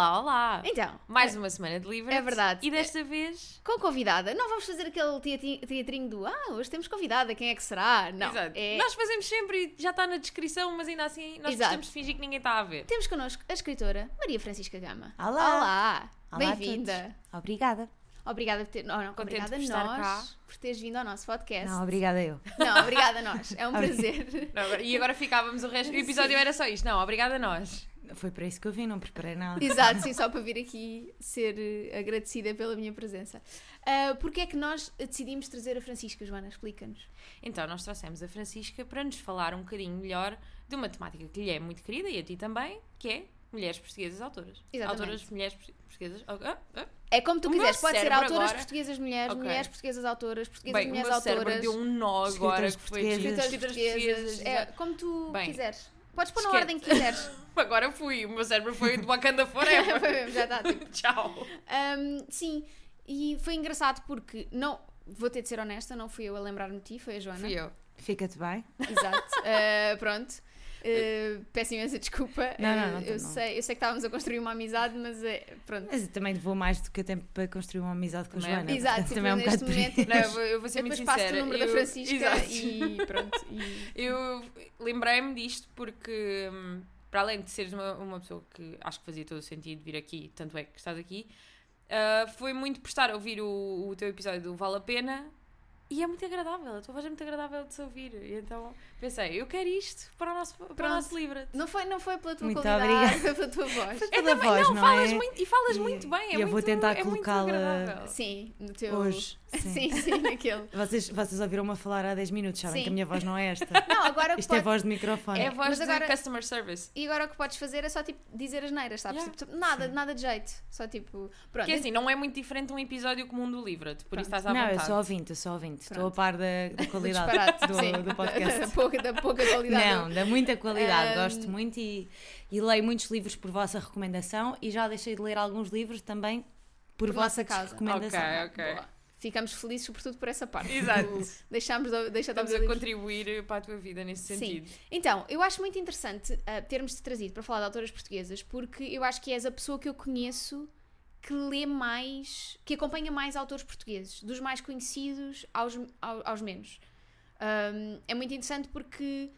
é? Olá, olá! Então, Mais uma semana de livro. É verdade. E desta vez. com convidada, não vamos fazer aquele teatri- teatrinho do Ah, hoje temos convidada, quem é que será? Não. Exato. É- Nós fazemos sempre e já está na descrição, mas ainda assim nós Exato. gostamos de fingir que ninguém está a ver. Temos connosco a escritora Maria Francisca Gama. Olá. Olá! Olá Bem-vinda! Obrigada. Obrigada por ter. Não, não, Contente obrigada a estar nós cá. por teres vindo ao nosso podcast. Não, obrigada eu. Não, obrigada a nós. É um prazer. Não, e agora ficávamos o resto. O episódio era só isto. Não, obrigada a nós. Foi para isso que eu vim, não preparei nada. Exato, sim, só para vir aqui ser eh, agradecida pela minha presença. Ah, Porquê é que nós decidimos trazer a Francisca, Joana? Explica-nos. Então, nós trouxemos a Francisca para nos falar um bocadinho melhor de uma temática que lhe é muito querida e a ti também, que é mulheres portuguesas autoras. Exatamente. Autoras, mulheres portuguesas. Ah, ah, ah. É como tu O meu quiseres, pode ser autoras agora- portuguesas mulheres, Ok. mulheres portuguesas autoras, portuguesas Bem, o mulheres meu cérebro autoras, deu um nó agora Escritoras que foi portuguesas. escritoras escritoras portuguesas, é, exato. como tu Bem, quiseres. Podes pôr na esquece. ordem que quiseres. Agora fui, o meu cérebro foi de Wakanda Forever. Foi mesmo, já está. Tipo. Tchau. Ahm, sim, e foi engraçado porque, não, vou ter de ser honesta, não fui eu a lembrar-me de ti, foi a Joana. Fui eu. Fica-te bem. Exato. Ah, pronto. Ah, peço imensa desculpa. Não, não, não, eu, não. sei, eu sei que estávamos a construir uma amizade, mas é, pronto. Mas eu também vou mais do que tempo para construir uma amizade com a Também é Joana. Exato, tipo, também é um neste bocado momento- Não, eu vou, eu vou ser Depois muito sincera. o número da eu- Francisca Exato. e pronto. E... Eu lembrei-me disto porque, hum, para além de seres uma, uma pessoa que acho que fazia todo o sentido vir aqui, tanto é que estás aqui, ah, foi muito prestar a ouvir o, o teu episódio do Vale a Pena e é muito agradável. A tua voz é muito agradável de se ouvir. E então pensei, eu quero isto para o nosso, para o nosso livro. Não foi, não foi pela tua Muito qualidade, obrigada. foi pela tua voz. É Pela também, voz, não, não falas é? muito e falas E- muito bem. É eu vou muito- tentar é muito colocá-la- agradável. Sim, no teu. Hoje. Sim, Sim. sim, naquele. Vocês, vocês ouviram-me a falar há 10 minutos, sabem Sim. que a minha voz não é esta. Não, agora Isto é pode- voz de microfone. É a voz Mas agora- customer service. E agora o que podes fazer é só tipo dizer as neiras, sabes? Yeah. Tipo, nada, nada de jeito. Só tipo. Pronto. Que é assim, não é muito diferente de um episódio comum do livro, por Pronto. isso estás à Não, eu vontade. sou ouvinte, eu sou ouvinte. Estou a Pronto. par da, da qualidade do, sim. do Da, podcast. pouca, da pouca qualidade. Não, da muita qualidade, Ahm, gosto muito e, e leio muitos livros por vossa recomendação e já deixei de ler alguns livros também por, Por vossa causa. recomendação. Ok, ok. Boa. Ficamos felizes, sobretudo por essa parte. Exato. Deixámos de, deixa de Estamos a livros. contribuir para a tua vida nesse Sim. sentido. Então, eu acho muito interessante ah, termos-te trazido para falar de autoras portuguesas, porque eu acho que és a pessoa que eu conheço que lê mais, que acompanha mais autores portugueses, dos mais conhecidos aos, ao- aos, menos. Ahm, é muito interessante porque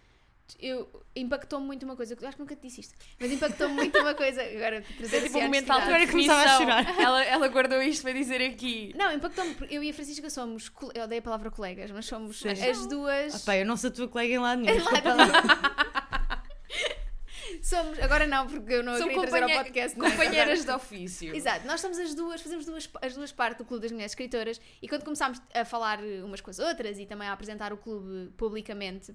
eu impactou-me muito uma coisa, eu acho que nunca te disse isto, mas impactou-me muito uma coisa, agora trazer É tipo assim um momento honestidade. Agora começava a chorar. Ela, ela guardou isto para dizer aqui. Não, impactou-me, porque eu e a Francisca somos, eu odeio a palavra colegas, mas somos Sim. as duas... Opa, eu não sou tua colega em lado nenhum. Lá está lá. Somos, agora não, porque eu não São queria trazer ao podcast. não é? companheiras de ofício. Exato, nós somos as duas, fazemos duas, as duas partes do Clube das Mulheres Escritoras e quando começámos a falar umas com as outras e também a apresentar o clube publicamente,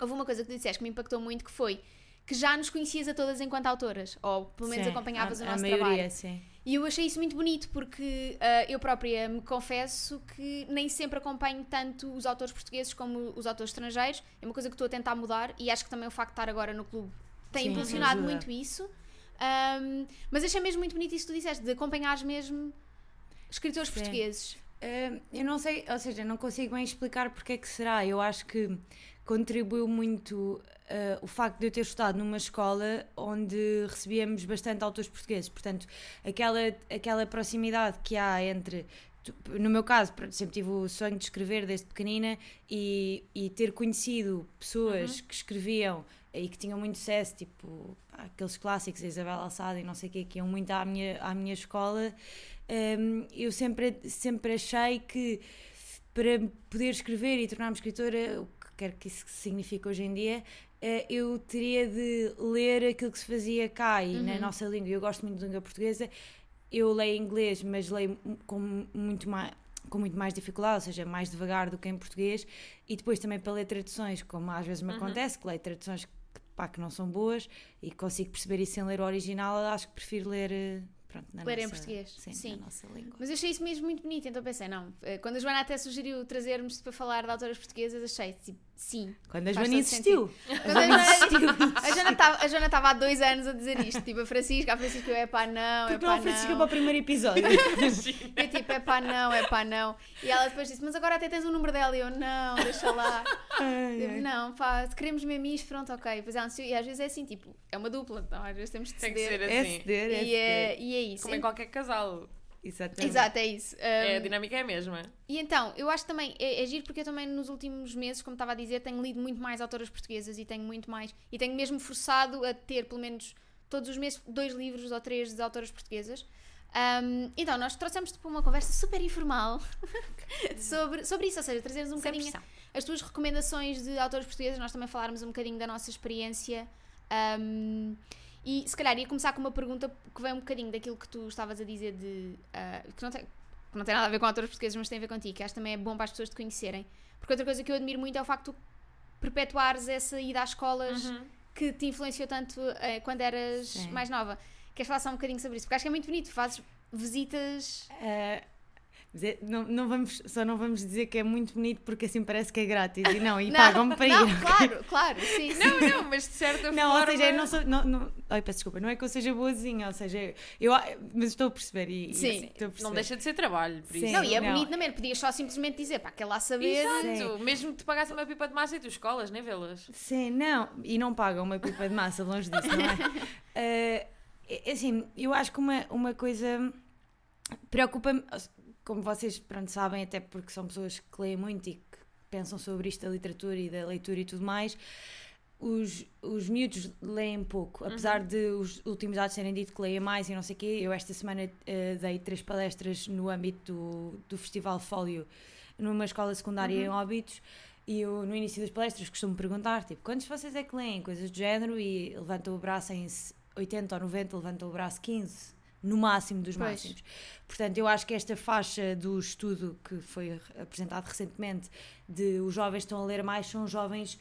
houve uma coisa que tu disseste que me impactou muito que foi que já nos conhecias a todas enquanto autoras, ou pelo menos Sim, acompanhavas a, o a nosso maioria, trabalho. sim. E eu achei isso muito bonito porque ah, eu própria me confesso que nem sempre acompanho tanto os autores portugueses como os autores estrangeiros. É uma coisa que estou a tentar mudar e acho que também o facto de estar agora no clube tem Sim, impulsionado muito isso. Ahm, mas achei mesmo muito bonito isso que tu disseste, de acompanhares mesmo escritores Sim. portugueses. Hum, eu não sei, ou seja, não consigo bem explicar porque é que será. Eu acho que contribuiu muito uh, o facto de eu ter estudado numa escola onde recebíamos bastante autores portugueses. Portanto, aquela, aquela proximidade que há entre. No meu caso, sempre tive o sonho de escrever desde pequenina e, e ter conhecido pessoas que escreviam e que tinham muito sucesso, tipo pá, aqueles clássicos, a Isabel Alçada e não sei o que, que iam muito à minha, à minha escola, hum, eu sempre, sempre achei que para poder escrever e tornar-me escritora, o que quer que isso signifique hoje em dia, eh, eu teria de ler aquilo que se fazia cá e na nossa língua. Eu gosto muito de língua portuguesa, eu leio inglês, mas leio com muito mais com muito mais dificuldade, ou seja, mais devagar do que em português, e depois também para ler traduções, como às vezes me acontece, que leio traduções que, pá, que não são boas e consigo perceber isso sem ler o original, acho que prefiro ler, eh, pronto, na Ler em nossa, português, Sim, sim. na nossa língua. Mas eu achei isso mesmo muito bonito, então pensei, não. eh, Quando a Joana até sugeriu trazermos para falar de autoras portuguesas, achei tipo, sim. Quando a Joana insistiu. Quando a Joana- a estava- a Joana estava há dois anos a dizer isto, tipo, a Francisca, a Francisca, eu é pá, não, é Porque pá, não oferecia para o primeiro episódio. Eu tipo, é pá, não, é pá, não. E ela depois disse, mas agora até tens o número dela. E eu, não, deixa lá. Ai, não, pá, se queremos mesmo isto, pronto, ok. Ela insistiu, e às vezes é assim, tipo, é uma dupla, então às vezes temos de Tem que ceder. ser É assim. ceder, é E é, ceder. e é isso. Como em qualquer casal. Exatamente. Exato, é isso. É, a Um, dinâmica é a mesma. E então, eu acho que também é, é giro porque eu também nos últimos meses, como estava a dizer, tenho lido muito mais autoras portuguesas e tenho muito mais. E tenho mesmo forçado a ter pelo menos todos os meses dois livros ou três de autoras portuguesas. Um, então, nós trouxemos tipo uma conversa super informal sobre, sobre isso, ou seja, trazermos um Sem bocadinho pressão. as tuas recomendações de autores portugueses, nós também falarmos um bocadinho da nossa experiência. um, e se calhar ia começar com uma pergunta que vem um bocadinho daquilo que tu estavas a dizer de. ah, que, não tem, que não tem nada a ver com autores portugueses, mas tem a ver contigo, que acho que também é bom para as pessoas te conhecerem. Porque outra coisa que eu admiro muito é o facto de tu perpetuares essa ida às escolas Uhum. que te influenciou tanto eh, quando eras Sim. mais nova. Queres falar só um bocadinho sobre isso? Porque acho que é muito bonito, fazes visitas. É- não, não vamos, só não vamos dizer que é muito bonito porque assim parece que é grátis. E não, e Não, pagam-me para não, ir. claro, claro, sim, sim. Não, não, mas de certa Não, forma. ou seja, eu não sou. Não, não, ai, peço desculpa, não é que eu seja boazinha, ou seja, eu, mas estou a perceber. E, e Sim. estou a perceber. Não deixa de ser trabalho, por Sim. isso. Não, e é Não. bonito, não é? Podias só simplesmente dizer, pá, quer lá saber. Exato. Mesmo que te pagassem uma pipa de massa e tu escolas, nem vê-las. Sim, não, e não pagam uma pipa de massa, longe disso, não é? É assim, eu acho que uma, uma coisa preocupa-me, como vocês pronto, sabem, até porque são pessoas que leem muito e que pensam sobre isto da literatura e da leitura e tudo mais, os, os miúdos leem pouco, apesar de os últimos dados terem dito que leem mais e não sei o quê. Eu esta semana eh, dei três palestras no âmbito do, do Festival Fólio numa escola secundária em Óbitos e eu no início das palestras costumo perguntar, tipo, quantos de vocês é que leem? Coisas do género e levantam o braço em 80 ou 90, levantam o braço 15, no máximo dos Pois. máximos. Portanto, eu acho que esta faixa do estudo que foi apresentado recentemente de os jovens estão a ler mais são jovens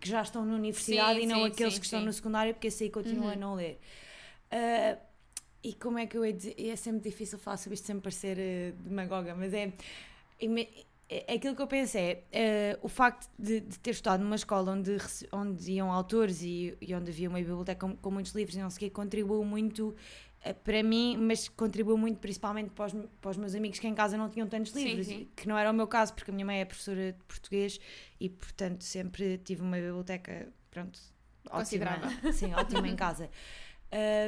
que já estão na universidade Sim, e não sim, aqueles sim, que estão no secundário, porque esse aí continuam Uhum. a não ler. Ah, e como é que eu ia dizer? É sempre difícil falar sobre isto sem parecer uh, demagoga, mas é, é- é aquilo que eu penso é eh, o facto de, de ter estudado numa escola onde, onde iam autores e, e onde havia uma biblioteca com, com muitos livros e não sei o quê, contribuiu muito para mim, mas contribuiu muito principalmente para os, para os meus amigos que em casa não tinham tantos Sim, livros, sim. que não era o meu caso, porque a minha mãe é professora de português e, portanto, sempre tive uma biblioteca, pronto, ótima, sim, ótima em casa.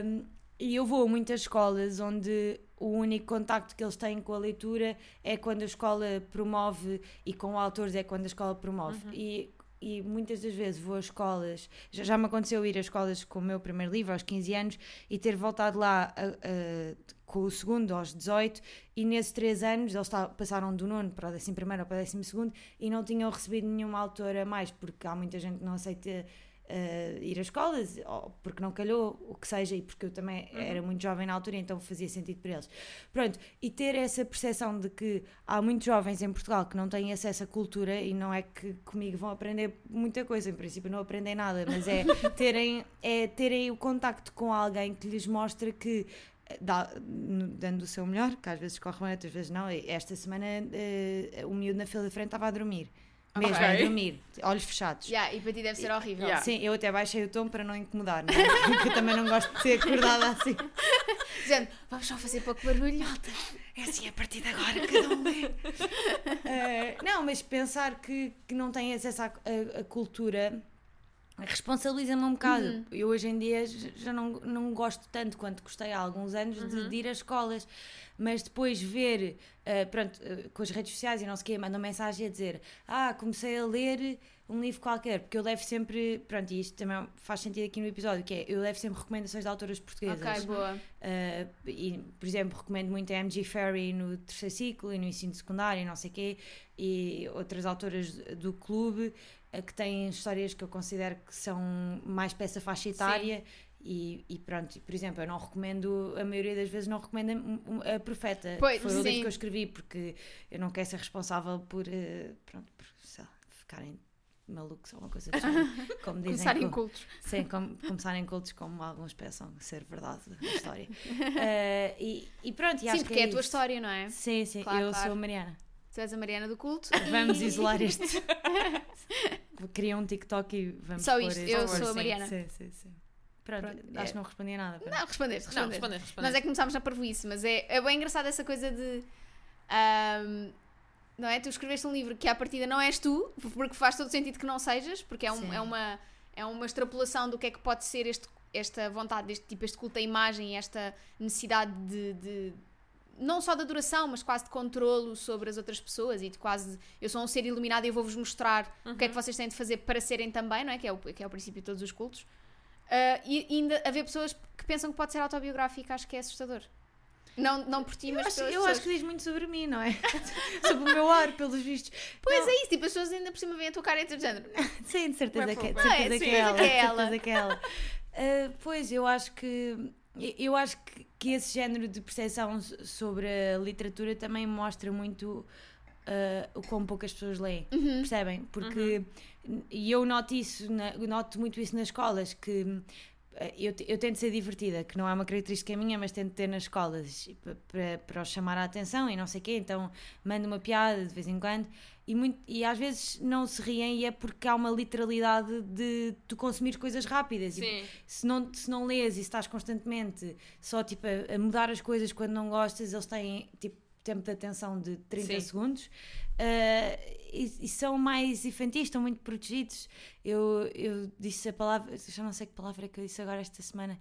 Um, e eu vou a muitas escolas onde o único contacto que eles têm com a leitura é quando a escola promove e com autores é quando a escola promove. E, e muitas das vezes vou a escolas, já, já me aconteceu ir a escolas com o meu primeiro livro aos 15 anos e ter voltado lá a- a- com o segundo aos 18 e nesses 3 anos eles passaram do nono para o décimo primeiro ou para o décimo segundo e não tinham recebido nenhuma autora mais porque há muita gente que não aceita eh, ir a escolas, porque não calhou, o que seja, e porque eu também era muito jovem na altura, então fazia sentido para eles. Pronto, e ter essa percepção de que há muitos jovens em Portugal que não têm acesso à cultura, e não é que comigo vão aprender muita coisa, em princípio não aprendem nada, mas é terem, é terem o contacto com alguém que lhes mostra que eh, dá- dando o seu melhor, que às vezes corre bem, outras vezes não. Esta semana eh, o miúdo na fila de frente estava a dormir. Mesmo Ok. a dormir, olhos fechados. Yeah, e para ti deve ser horrível. Yeah. Sim, eu até baixei o tom para não incomodar, não é? Porque eu também não gosto de ser acordada assim. Dizendo, vamos só fazer pouco barulho, malta. É assim, a partir de agora cada um lê. Eh, não, mas pensar que, que não tem acesso à à- à cultura responsabiliza-me um bocado. Uhum. Eu hoje em dia já não, não gosto tanto quanto gostei há alguns anos Uhum. de, de ir às escolas, mas depois ver, eh, pronto, eh, com as redes sociais e não sei o quê, mandam mensagem a dizer: Ah, comecei a ler um livro qualquer, porque eu levo sempre, pronto, e isto também faz sentido aqui no episódio, que é eu levo sempre recomendações de autoras portuguesas. Ok, boa. Uh, e, por exemplo, recomendo muito a MG Ferry no terceiro ciclo e no ensino secundário e não sei o quê, e outras autoras do clube uh, que têm histórias que eu considero que são mais essa faixa etária. E, e pronto, por exemplo, eu não recomendo, a maioria das vezes não recomendo a, a Profeta, Pois, foi o livro que eu escrevi, porque eu não quero ser responsável por, uh, pronto, por lá, ficarem malucos ou uma coisa género. Como dizem Começar em co- cultos. Sim, como, começar em cultos como alguns pensam ser verdade a história. Eh, e, e pronto, e Sim, acho porque que é a tua isso. história, não é? Sim, sim, Claro, eu claro. sou a Mariana. Tu és a Mariana do culto. Vamos e- isolar este. Cria um TikTok e vamos Só isto, este. eu sou a. Mariana. Sim, sim, sim. Pronto, Pronto, acho é. que não respondi a nada. Não, respondeste, Não, respondeste. respondeste, respondeste. Nós é que começámos na parvoíce, mas é, é bem engraçado essa coisa de. ahm, não é? Tu escreveste um livro que à partida não és tu, porque faz todo sentido que não sejas, porque é, um- é, uma, é uma extrapolação do que é que pode ser este, esta vontade, deste tipo, este culto à imagem, esta necessidade de, de- não só de adoração, mas quase de controlo sobre as outras pessoas e de quase eu sou um ser iluminado e eu vou-vos mostrar o que é que vocês têm de fazer para serem também, não é? Que é o, que é o princípio de todos os cultos. Ah, e ainda haver pessoas que pensam que pode ser autobiográfico, acho que é assustador. Não, não por ti, Eu, mas acho, pelas eu pessoas. acho que diz muito sobre mim, não é? sobre o meu ar, pelos vistos. Pois é isso, tipo, as pessoas ainda por cima veem a tua cara e de género. Sim, de certeza Bué que, de. Não é? certeza Sim, que é ela. que é de certeza que é ela. Ah, pois, eu acho que. Eu acho que, que esse género de percepção so- sobre a literatura também mostra muito ah, o quão poucas pessoas leem. Uhum. Percebem? Porque. E eu noto isso, na- noto muito isso nas escolas, que. ah, Eu, eu tento ser divertida, que não é uma característica minha, mas tento ter nas escolas pa- para, para os chamar a atenção e não sei o quê, então mando uma piada de vez em quando e, muito, e às vezes não se riem e é porque há uma literalidade de tu consumir coisas rápidas. E Sim. se não, se não lês e estás constantemente só tipo, a, a mudar as coisas quando não gostas, eles têm tipo, tempo de atenção de 30 Sim. segundos ah, e, e são mais infantis, estão muito protegidos. Eu, eu disse a palavra, já não sei que palavra é que eu disse agora esta semana.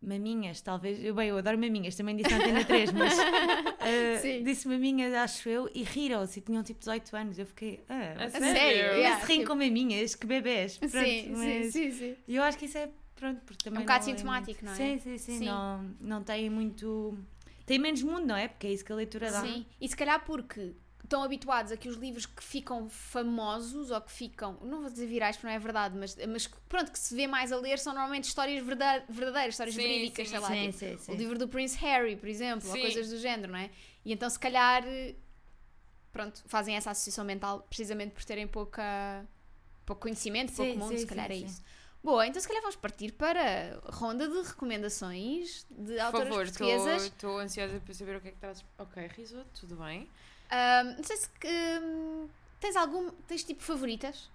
Maminhas, talvez. Eu, bem, eu adoro maminhas, também disse na Antena 3, mas Sim. disse maminhas, acho eu, e riram-se e tinham tipo 18 anos. Eu fiquei, ah, A sério? sério? mas yeah, se riem tipo, com maminhas, que bebés. Pronto, sim, mas- sim, sim, sim. e eu acho que isso é, pronto, porque também. um bocado é sintomático, muito- não é? Sim, sim, sim. Sim. Não, não tem muito. Tem menos mundo, não é? Porque é isso que a leitura dá. Sim, e se calhar porque estão habituados a que os livros que ficam famosos ou que ficam, não vou dizer virais porque não é verdade, mas, mas que, pronto, que se vê mais a ler são normalmente histórias verda- verdadeiras, histórias Sim, verídicas, sim, sei lá. sim, tipo, sim, sim. O livro do Prince Harry, por exemplo, ou coisas do género, não é? E então se calhar, pronto, fazem essa associação mental precisamente por terem pouca, pouco conhecimento, pouco Sim, mundo, sim, se calhar sim, é sim. isso. Boa, então se calhar vamos partir para a ronda de recomendações de Por autoras favor, portuguesas. estou ansiosa para saber o que é que estás. Ok, risoto, tudo bem. Ahm, não sei se hum, tens algum. Tens tipo favoritas?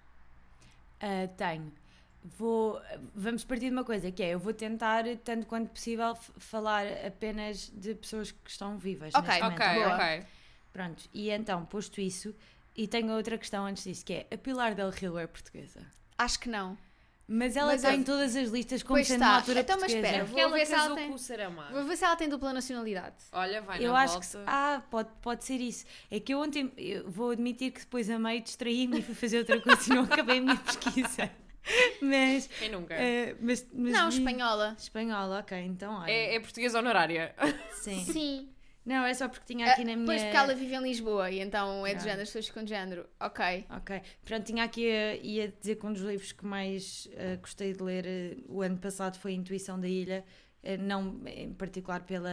Ah, tenho. Vou, vamos partir de uma coisa, que é, eu vou tentar, tanto quanto possível, falar apenas de pessoas que estão vivas Ok, Ok, Boa. ok. Pronto, e então, posto isso, e tenho outra questão antes disso, que é, a Pilar Del Rio é portuguesa? Acho que não. Mas ela Mas está eu- em todas as listas como Pois sendo está. uma autora Então, mas portuguesa. espera, Vou ver se ela tem- com o Saramago. Vou ver se ela tem dupla nacionalidade. Olha, vai Eu na acho que. volta. Ah, pode, pode ser isso. É que eu ontem. Eu vou admitir que depois a meio distraí-me e fui fazer outra coisa e não acabei a minha pesquisa. Mas. Quem nunca? eh, mas, mas não, vi- espanhola. Espanhola, ok, então olha. É, é portuguesa honorária. Sim. Sim. Não, é só porque tinha aqui Ah, na minha. Pois porque ela vive em Lisboa e então é de Ah. género, as pessoas ficam de género. Ok. Ok. Pronto, tinha aqui. eh, ia dizer que um dos livros que mais eh, gostei de ler eh, o ano passado foi Intuição da Ilha. Eh, não em particular pela,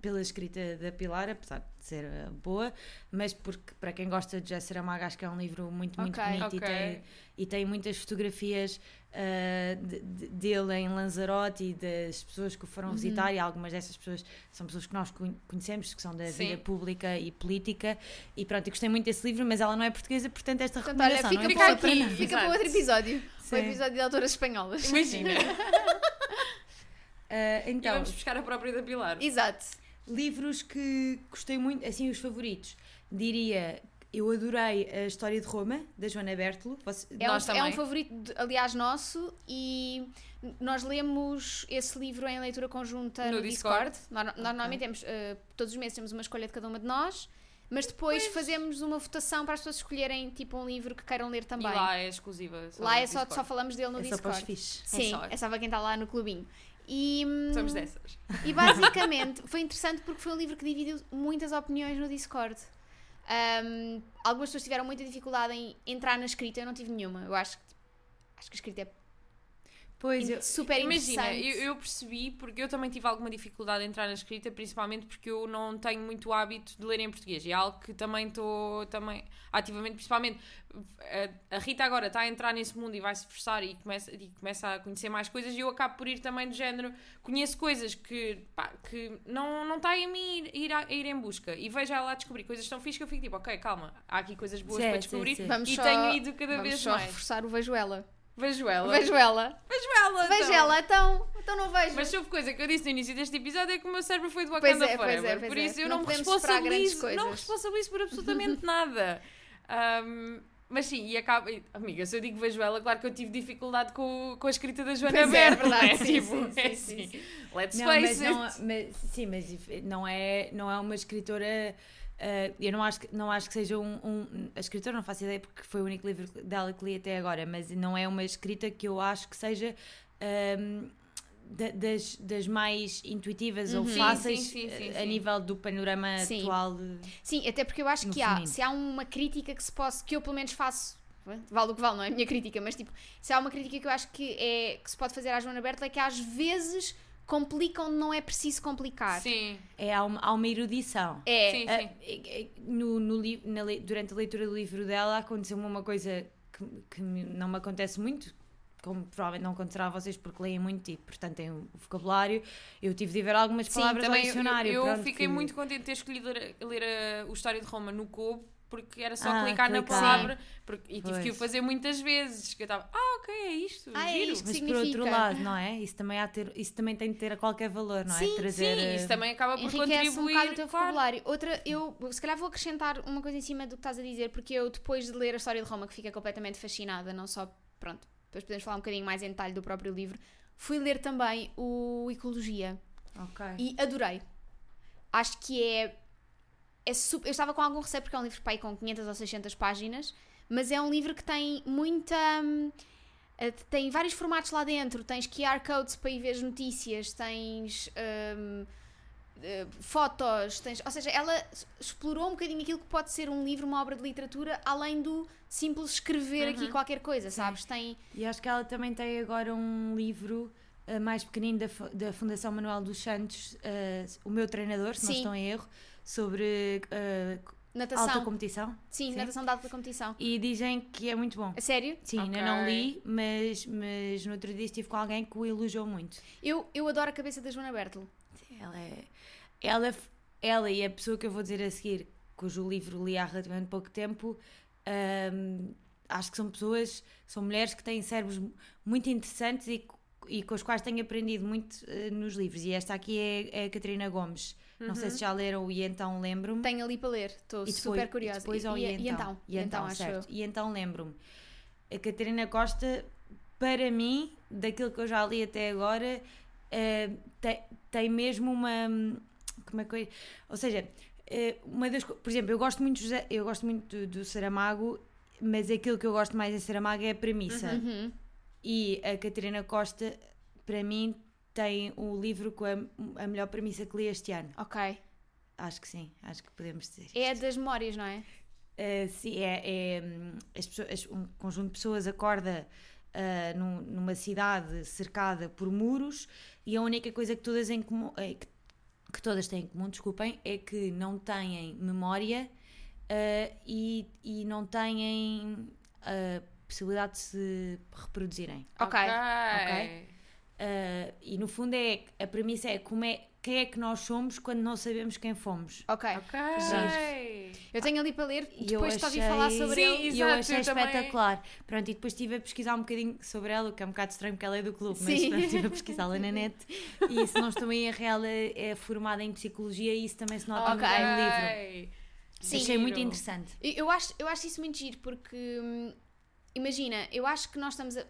pela escrita da Pilar, apesar de ser eh, boa, mas porque para quem gosta de José Saramago acho que é um livro muito, muito Ok, bonito ok. E, tem, e tem muitas fotografias eh, de- de- dele em Lanzarote e das pessoas que o Uhum. foram visitar e algumas dessas pessoas são pessoas que nós conhe- conhecemos, que são da Sim. vida pública e política e pronto, eu gostei muito desse livro, mas ela não é portuguesa, portanto esta Portanto, olha, recomendação fica, não para, importa para aqui, nada. fica para outro episódio. O Sim. episódio de autoras espanholas. Imagina. E então, vamos buscar a própria da Pilar. Exato. livros que gostei muito, assim, os favoritos, diria, eu adorei a História de Roma, da Joana Bertolo. Você- É, um, Nós é um também. favorito, de- aliás, nosso e nós lemos esse livro em leitura conjunta no, No Discord. Discord. Nós, nós normalmente temos, eh, todos os meses temos uma escolha de cada uma de nós, mas depois fazemos uma votação para as pessoas escolherem tipo um livro que queiram ler também. E lá é exclusiva. Lá é só, Discord. só falamos dele no é só para os Discord. fixes. Sim, só. é só para quem está lá no clubinho. E, hum, Somos dessas. e basicamente foi interessante porque foi um livro que dividiu muitas opiniões no Discord. Um, algumas pessoas tiveram muita dificuldade em entrar na escrita, eu não tive nenhuma. Eu acho que, acho que a escrita é Pois, eu, super Imagina, interessante. eu, eu percebi, porque eu também tive alguma dificuldade em entrar na escrita, principalmente porque eu não tenho muito hábito de ler em português. E é algo que também estou também ativamente, principalmente a, a Rita agora está a entrar nesse mundo e vai se esforçar e começa, e começa a conhecer mais coisas e eu acabo por ir também do género, conheço coisas que, pá, que não, não está em mim ir, ir, a, ir em busca e vejo ela a descobrir coisas tão fixas que eu fico tipo, ok, calma, há aqui coisas boas Sim, para sim, descobrir sim. Vamos e só- tenho ido cada Vamos vez só mais. reforçar o vejo ela. Vejo ela. Vejo ela. Vejo ela. Vejo então. ela, então, então não vejo. Mas se houve coisa que eu disse no início deste episódio é que o meu cérebro foi do Pois Wakanda é, pois Forever. é, pois por é. isso eu Não não, me responsabilizo, não me responsabilizo por absolutamente nada. Ahm, mas sim, e acaba. Amiga, se eu digo vejo ela, claro que eu tive dificuldade com, com a escrita da Joana Pois é, Berto, verdade, né? sim, tipo, sim, é sim, assim. sim, Let's não, face mas it. não, mas, sim, mas não é, não é uma escritora. Ah, eu não acho, que, não acho que seja um, um- A escritora não faço ideia porque foi o único livro dela que li até agora, mas não é uma escrita que eu acho que seja ahm, da- das, das mais intuitivas ou Uhum. Sim, fáceis sim, sim, sim, a sim. nível do panorama atual. de- Sim, até porque eu acho que há, se há uma crítica que se possa, que eu pelo menos faço, vale o que vale, não é a minha crítica, mas tipo, se há uma crítica que eu acho que, é, que se pode fazer à Joana Berta é que às vezes complica onde não é preciso complicar. Sim, É, há uma, há uma erudição. É, sim, Ah, sim. é- é- no, no na durante a leitura do livro dela aconteceu-me uma coisa que, que não me acontece muito, como provavelmente não acontecerá a vocês porque leem muito e portanto têm o vocabulário. Eu tive de ver algumas Sim, palavras ao Também eu, dicionário. eu pronto, fiquei que- muito contente de ter escolhido ler, ler a, o História de Roma no Kobo, porque era só Ah, clicar na clicar. palavra porque, e tive que o Pois. fazer muitas vezes. Que eu estava, ah, ok, é isto. Ah, é giro. isto. Mas significa. por outro lado, não é? Isso também, há ter, isso também tem de ter a qualquer valor, não é? Sim, Trazer, Sim, eh, isso também acaba por um contribuir. bocado o teu claro. vocabulário. Outra, eu se calhar vou acrescentar uma coisa em cima do que estás a dizer, porque eu depois de ler a história de Roma, que fica completamente fascinada, não só, pronto, depois podemos falar um bocadinho mais em detalhe do próprio livro, fui ler também o Ecologia Ok. e adorei. Acho que é, é super, eu estava com algum receio porque é um livro pai com 500 ou 600 páginas, mas é um livro que tem muita hum, eh, tem vários formatos lá dentro. Tens QR codes para ir ver as notícias, tens hum, eh, fotos, tens, ou seja, ela explorou um bocadinho aquilo que pode ser um livro, uma obra de literatura, além do simples escrever aqui qualquer coisa, sabes? Tem E acho que ela também tem agora um livro eh, mais pequenino da, da Fundação Manuel dos Santos, eh, o meu treinador, se não Sim. estou em erro, sobre eh, natação. alta competição. Sim, Sim. natação de alta competição. E dizem que é muito bom. A sério? Sim, ainda Ok. não li, mas, mas no outro dia estive com alguém que o elogiou muito. Eu, eu adoro a cabeça da Joana Bertel. Ela é. Ela, ela e a pessoa que eu vou dizer a seguir, cujo livro li há relativamente pouco tempo, hum, acho que são pessoas, são mulheres que têm cérebros muito interessantes e, e com os quais tenho aprendido muito eh, nos livros. E esta aqui é, é a Catarina Gomes. Não sei se já leram o E Então Lembro-me. Tenho ali para ler, estou super curiosa. E depois ao e, e, e então? E então, acho certo. eu. E então lembro-me. A Catarina Costa, para mim, daquilo que eu já li até agora, eh, tem, tem mesmo uma. Como é que eu. Ou seja, eh, uma das. Por exemplo, eu gosto muito, eu gosto muito do, do Saramago, mas aquilo que eu gosto mais em Saramago é a premissa. Uhum. E a Catarina Costa, para mim, tem o livro com a, a melhor premissa que li este ano. Ok. Acho que sim, acho que podemos dizer. É a das memórias, não é? Uh, sim, é, é, as pessoas- as- um conjunto de pessoas acorda uh, num- numa cidade cercada por muros e a única coisa que todas, em comum, eh, que, que todas têm em comum, desculpem, é que não têm memória uh, e, e não têm a possibilidade de se reproduzirem. Ok. Ok. Uh, e no fundo é a premissa é como é quem é que nós somos quando não sabemos quem fomos. Ok. Ok. Eu tenho ali para ler E depois ouvir achei- falar sobre Sim, ele. E eu Exato, achei eu também- espetacular. Pronto, e depois estive a pesquisar um bocadinho sobre ela, o que é um bocado estranho porque ela é do clube, mas Sim. pronto, estive a pesquisá-la na net. E se não estou em erro, ela é, formada em psicologia e isso também se nota Ok. no livro. Sim. Achei muito interessante. Eu eu acho, eu acho isso muito giro porque hum, imagina, eu acho que nós estamos a.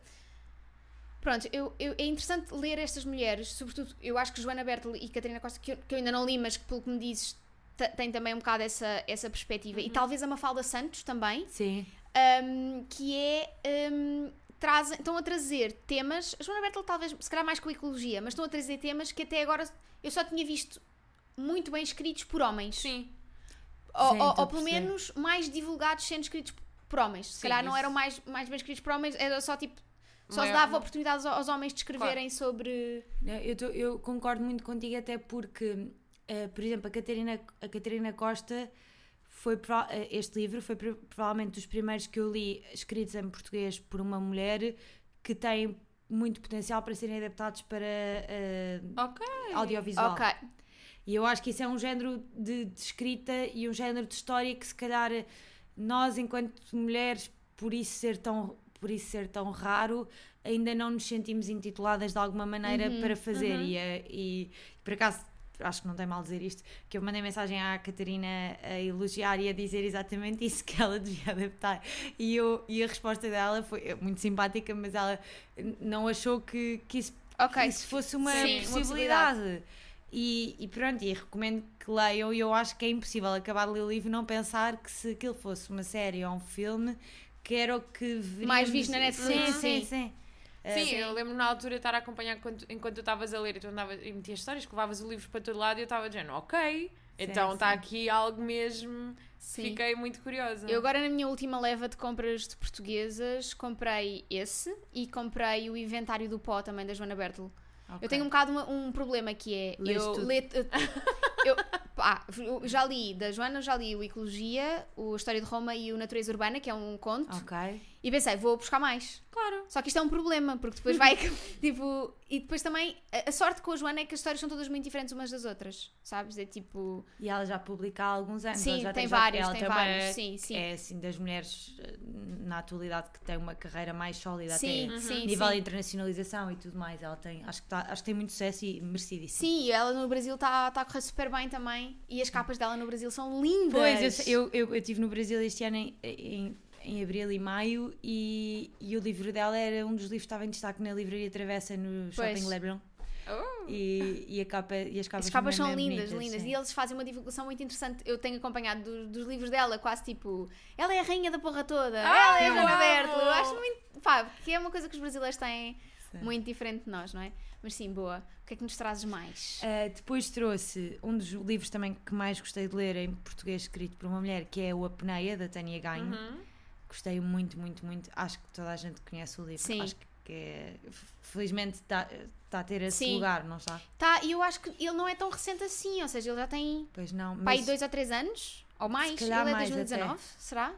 Pronto, eu, eu- é interessante ler estas mulheres, sobretudo eu acho que Joana Bertel e Catarina Costa, que eu, que eu ainda não li, mas que pelo que me dizes te- tem também um bocado essa, essa perspectiva. E talvez a Mafalda Santos também, Sim, hum, que é. hum, trazem, estão a trazer temas. A Joana Bertel, talvez, se calhar mais com a ecologia, mas estão a trazer temas que até agora eu só tinha visto muito bem escritos por homens. Sim. Ou, Sim, ou- ou pelo menos mais divulgados sendo escritos por homens. Se Sim, calhar não isso. eram mais, mais bem escritos por homens, era só tipo Só se dava oportunidades aos homens de escreverem sobre. Não, Eu, tô- eu concordo muito contigo, até porque, eh, por exemplo, a Catarina, a Catarina Costa foi prova- eh, este livro foi pro- provavelmente dos primeiros que eu li escritos em português por uma mulher que tem muito potencial para serem adaptados para eh, Ok. audiovisual. Ok. E eu acho que isso é um género de, de escrita e um género de história que se calhar nós, enquanto mulheres, por isso ser tão, por isso ser tão raro, ainda não nos sentimos intituladas de alguma maneira Uhum, para fazer. E, eh, e por acaso acho que não tem mal dizer isto, que eu mandei mensagem à Catarina a elogiar e a dizer exatamente isso que ela devia adaptar. E, eu, e a resposta dela foi muito simpática, mas ela não achou que, que isso Ok. que isso fosse uma Sim, uma possibilidade. E, e pronto, e recomendo que leiam. E eu acho que é impossível acabar de ler o livro e não pensar que se aquilo fosse uma série ou um filme, que era o que veríamos... Mais visto na Netflix, Sim, sim, sim. sim. Sim, eu lembro na altura de estar a acompanhar enquanto, enquanto tu estavas a ler e tu andavas e metias histórias, que levavas o livro para todo lado e eu estava dizendo, ok, então está aqui algo mesmo. Sim. Fiquei muito curiosa. Eu agora na minha última leva de compras de portuguesas comprei esse e comprei o inventário do pó também da Joana Bertel. ok. Eu tenho um bocado uma- um problema que é Lês eu, tudo. le- eu, pá, já li da Joana, já li o Ecologia, o História de Roma e o Natureza Urbana, que é um conto, Ok. e pensei, vou buscar mais. Claro. Só que isto é um problema, porque depois vai tipo. E depois também a, a sorte com a Joana é que as histórias são todas muito diferentes umas das outras, sabes? É tipo. E ela já publica há alguns anos. Sim, já tem já- vários, ela tem uma- vários, sim, sim. É assim das mulheres eh, na atualidade que tem uma carreira mais sólida Sim, até sim, nível sim. de internacionalização e tudo mais. Ela tem, acho que, tá, acho que tem muito sucesso e merecidíssimo. Sim, ela no Brasil está tá a correr super bem também. E as capas dela no Brasil são lindas. Pois, eu, eu, eu, estive no Brasil este ano em, em, em abril e maio e, e o livro dela era um dos livros que estava em destaque na livraria Travessa no Shopping Pois. Leblon. Oh. E, e, a capa, e as capas, As capas são, lindas, bonitas, lindas. sim. E eles fazem uma divulgação muito interessante. Eu tenho acompanhado do- dos livros dela, quase tipo, ela é a rainha da porra toda, ela é a amo! Berto. Acho muito. Pá, que é uma coisa que os brasileiros têm Sim. muito diferente de nós, não é? Mas sim, boa. O que é que nos trazes mais? Uh, depois trouxe um dos livros também que mais gostei de ler em português, escrito por uma mulher, que é O Apneia, da Tânia Ganho. Uhum. Gostei muito, muito, muito. Acho que toda a gente conhece o livro. Sim. Acho que é, felizmente está tá a ter esse Sim. lugar, não está? Tá, e eu acho que ele não é tão recente assim, ou seja, ele já tem Pois não, mas dois ou três anos, ou mais. ele é mais 2019, será?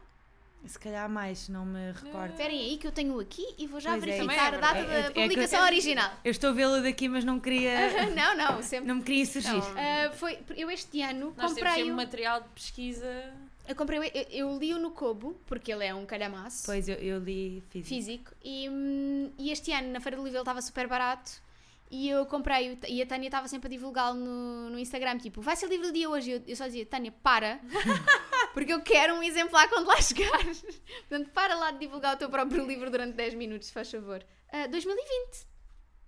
Se calhar mais, não me recordo. Esperem aí que eu tenho aqui e vou já Pois é, verificar também a é data verdade. da É- é publicação original. Eu estou a vê-lo daqui, mas não queria. não, não, sempre. não me queria insurgir. Não. Ah, foi, eu este ano Nós comprei. o- material de pesquisa. Eu comprei, eu, eu li-o no Kobo, porque ele é um calhamaço Pois eu, eu li físico. físico, e, hum, e este ano na Feira do Livro ele estava super barato. E eu comprei, e a Tânia estava sempre a divulgá-lo no, no Instagram, tipo, vai ser o livro do dia hoje. E eu, eu só dizia, Tânia, para, porque eu quero um exemplar quando lá chegares. Portanto, para lá de divulgar o teu próprio livro durante 10 minutos, se faz favor. Ah, 2020.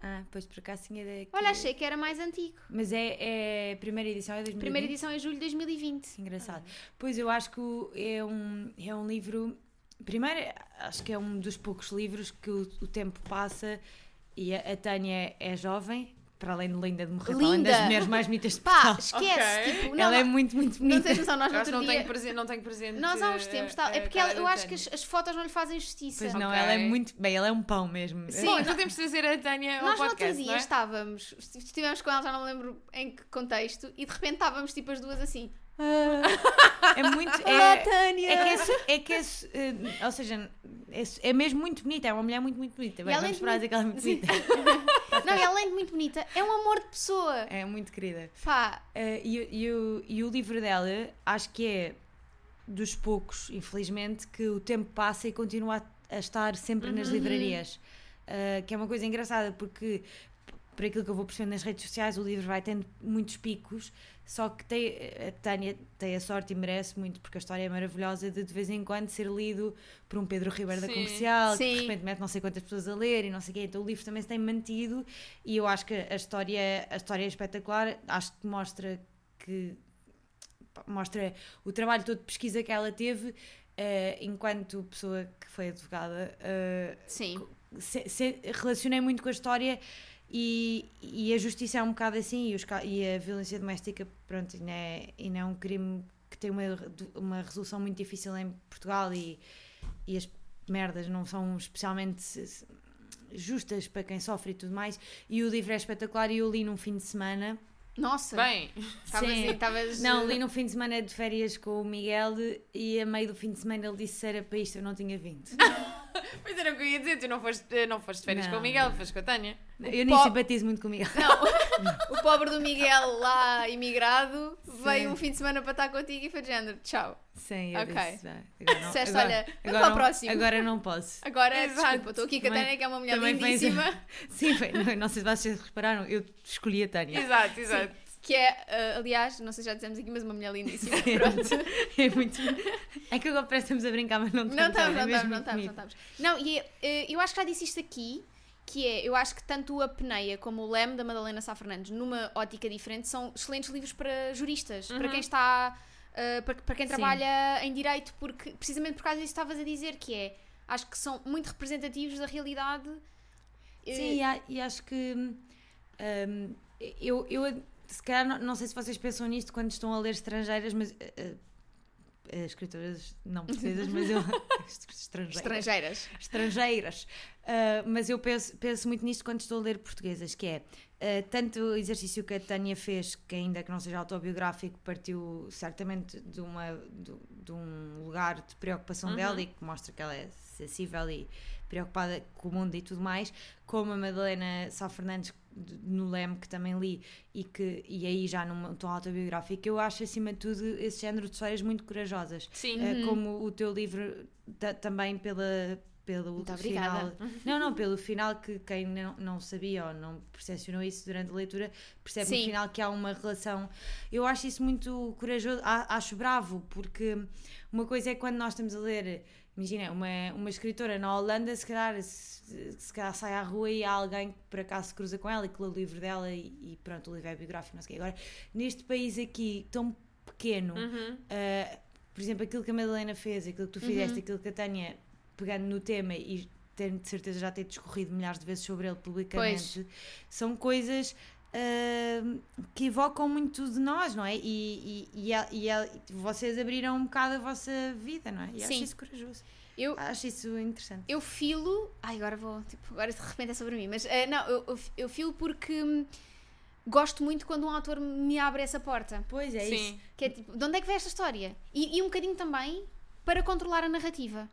Ah, pois por acaso tinha ideia que... Olha, achei que era mais antigo. Mas é, é a primeira edição, é 2020? Primeira edição é julho de 2020. Engraçado. Pois eu acho que é um, é um livro. Primeiro, acho que é um dos poucos livros que o, o tempo passa e a, a Tânia é jovem, para além de linda de morrer, Linda! das mulheres mais bonitas de Pá, Portugal. esquece. Ok. Tipo, não, Ela é não- muito, muito não bonita. tens noção, nós no outro não tenho dia... presente. Não tenho presente Nós há uns tempos, tá, a- é a porque ela- eu acho que as, as fotos não lhe fazem justiça. Pois não, Ok. ela é muito. Bem, ela é um pão mesmo. Sim. Bom, então temos de trazer a Tânia ao Nós no outro podcast, dia não é? estávamos, estivemos com ela, já não me lembro em que contexto, e de repente estávamos tipo as duas assim. É muito. Olá, É, Tânia! é que é, su- é que é eh, ou seja, é, é mesmo muito bonita, é uma mulher muito, muito bonita. Bem, além vamos esperar dizer que ela é muito Sim. bonita. Não, e além de muito bonita, é um amor de pessoa. É muito querida. Pá, Eh, e, o- e o, e o livro dela, acho que é dos poucos, infelizmente, que o tempo passa e continua a, a estar sempre nas Uhum. livrarias. Eh, que é uma coisa engraçada, porque por aquilo que eu vou percebendo nas redes sociais, o livro vai tendo muitos picos, só que tem, a Tânia tem a sorte e merece muito, porque a história é maravilhosa, de de vez em quando ser lido por um Pedro Ribeiro da Sim. Comercial, que Sim. de repente mete não sei quantas pessoas a ler e não sei o quê, então o livro também se tem mantido e eu acho que a história, a história é espetacular, acho que mostra que mostra o trabalho todo de pesquisa que ela teve eh, enquanto pessoa que foi advogada eh, sim. se- se- relacionei muito com a história e, e a justiça é um bocado assim e, os e a violência doméstica pronto, ainda é, ainda é um crime que tem uma, uma resolução muito difícil em Portugal e, e as merdas não são especialmente justas para quem sofre e tudo mais. E o livro é espetacular e eu li num fim de semana. Nossa, Bem, estavas Sim. estavas- Não, li no fim de semana de férias com o Miguel e a meio do fim de semana ele disse se era para isto eu não tinha vindo. pois era o que eu ia dizer, tu não foste, não foste de férias Não. com o Miguel, foste com a Tânia. Eu nem Pó- simpatizo muito com o Miguel. Não, o pobre do Miguel lá imigrado veio Sim. um fim de semana para estar contigo e foi de género, tchau. Sim, eu Ok. disse, "Vá, agora não, Disseste, agora- olha, agora para o próximo." Agora não posso. Agora, Exato. desculpa, estou aqui com a Tânia, que é uma mulher lindíssima, Sim, foi, não, não sei se vocês repararam, eu escolhi a Tânia. Exato, exato. Que é, ah, aliás, não sei se já dissemos aqui, mas uma mulher lindíssima. Sim, É muito. É que agora parece que estamos a brincar, mas não estamos. Não estamos, é não estamos, não estamos, não estamos. Não, e eh, eu acho que já disse isto aqui, que é, eu acho que tanto a Peneia como o Leme da Madalena Sá Fernandes, numa ótica diferente, são excelentes livros para juristas, para quem está, eh, para, para quem Sim. trabalha em direito, porque precisamente por causa disso que estavas a dizer, que é, acho que são muito representativos da realidade. Sim, e, e acho que. hum, eu, eu, se calhar, não, não sei se vocês pensam nisto quando estão a ler estrangeiras, mas. eh, eh, escritoras não portuguesas, mas eu. estrangeiras. estrangeiras. estrangeiras. Ah, mas eu penso, penso muito nisto quando estou a ler portuguesas, que é ah, tanto o exercício que a Tânia fez, que ainda que não seja autobiográfico, partiu certamente de, uma, de, de um lugar de preocupação dela e que mostra que ela é sensível e preocupada com o mundo e tudo mais, como a Madalena Sá Fernandes de- no Leme, que também li e que e aí já num tom autobiográfico, eu acho acima de tudo esse género de histórias muito corajosas. Sim. Uh, como o teu livro ta- também pela pelo Muito final obrigada. não não pelo final que quem não, não sabia ou não percepcionou isso durante a leitura percebe Sim. no final que há uma relação eu acho isso muito corajoso acho bravo porque uma coisa é quando nós estamos a ler imagina uma, uma escritora na Holanda se calhar se, se calhar sai à rua e há alguém que por acaso se cruza com ela e que lê o livro dela e, e pronto o livro é biográfico não sei o quê. agora neste país aqui tão pequeno Uhum. Uh, por exemplo, aquilo que a Madalena fez, aquilo que tu fizeste, aquilo que a Tânia, pegando no tema e tendo de certeza já ter discorrido milhares de vezes sobre ele publicamente, são coisas uh, que evocam muito de nós, não é? E, e, e, a- e e vocês abriram um bocado a vossa vida, não é? E acho Sim. isso corajoso. Eu, Acho isso interessante. eu filo. Ai, agora vou. Tipo, agora de repente é sobre mim. Mas eh, não, eu, eu, eu filo porque hum, gosto muito quando um autor me abre essa porta. Pois é isso. Sim. Que é tipo, de onde é que vem esta história? E, e um bocadinho também para controlar a narrativa.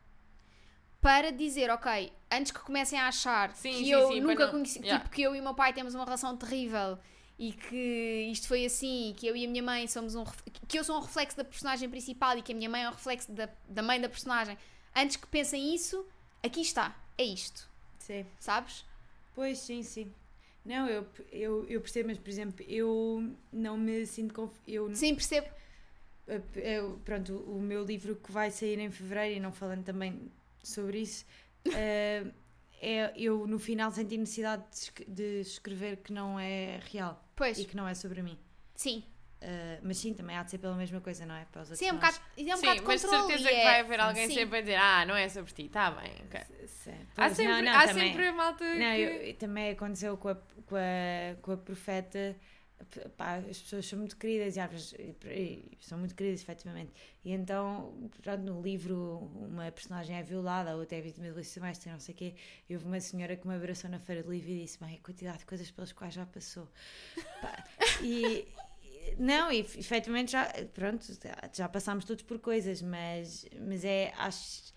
Para dizer, ok, antes que comecem a achar Sim, que sim, eu sim, nunca conheci, Yeah. tipo, que eu e o meu pai temos uma relação terrível e que isto foi assim, que eu e a minha mãe somos um. que eu sou um reflexo da personagem principal e que a minha mãe é um reflexo da, da mãe da personagem. Antes que pensem isso, aqui está, é isto, Sim. sabes? Pois, sim, sim. Não, eu, eu, eu percebo, mas por exemplo, eu não me sinto conf... eu Sim, percebo. Eu- pronto, o meu livro que vai sair em fevereiro, e não falando também sobre isso, uh, é, eu no final senti necessidade de, de escrever que não é real Pois, e que não é sobre mim. sim. Uh, mas sim, também há de ser pela mesma coisa, não é? Para os outros Sim, é um bocado, é um Sim, bocado de mas de certeza que é- vai haver alguém Sim. sempre a dizer Ah, não é sobre ti, está bem. ok." Sim. Há sempre, não, não, há também- sempre a malta Não, que... eu- também aconteceu com a, com a, com a profeta. Pá, as pessoas são muito queridas e, vezes- são muito queridas, efetivamente. E então, pronto, no livro, uma personagem é violada, ou até é vítima de doméstica, não sei o quê. E houve uma senhora que me abraçou na feira de livro e disse: Bem, a quantidade de coisas pelas quais já passou. Pá, e. Não, e efetivamente já, pronto, já passámos todos por coisas, mas, mas é, acho,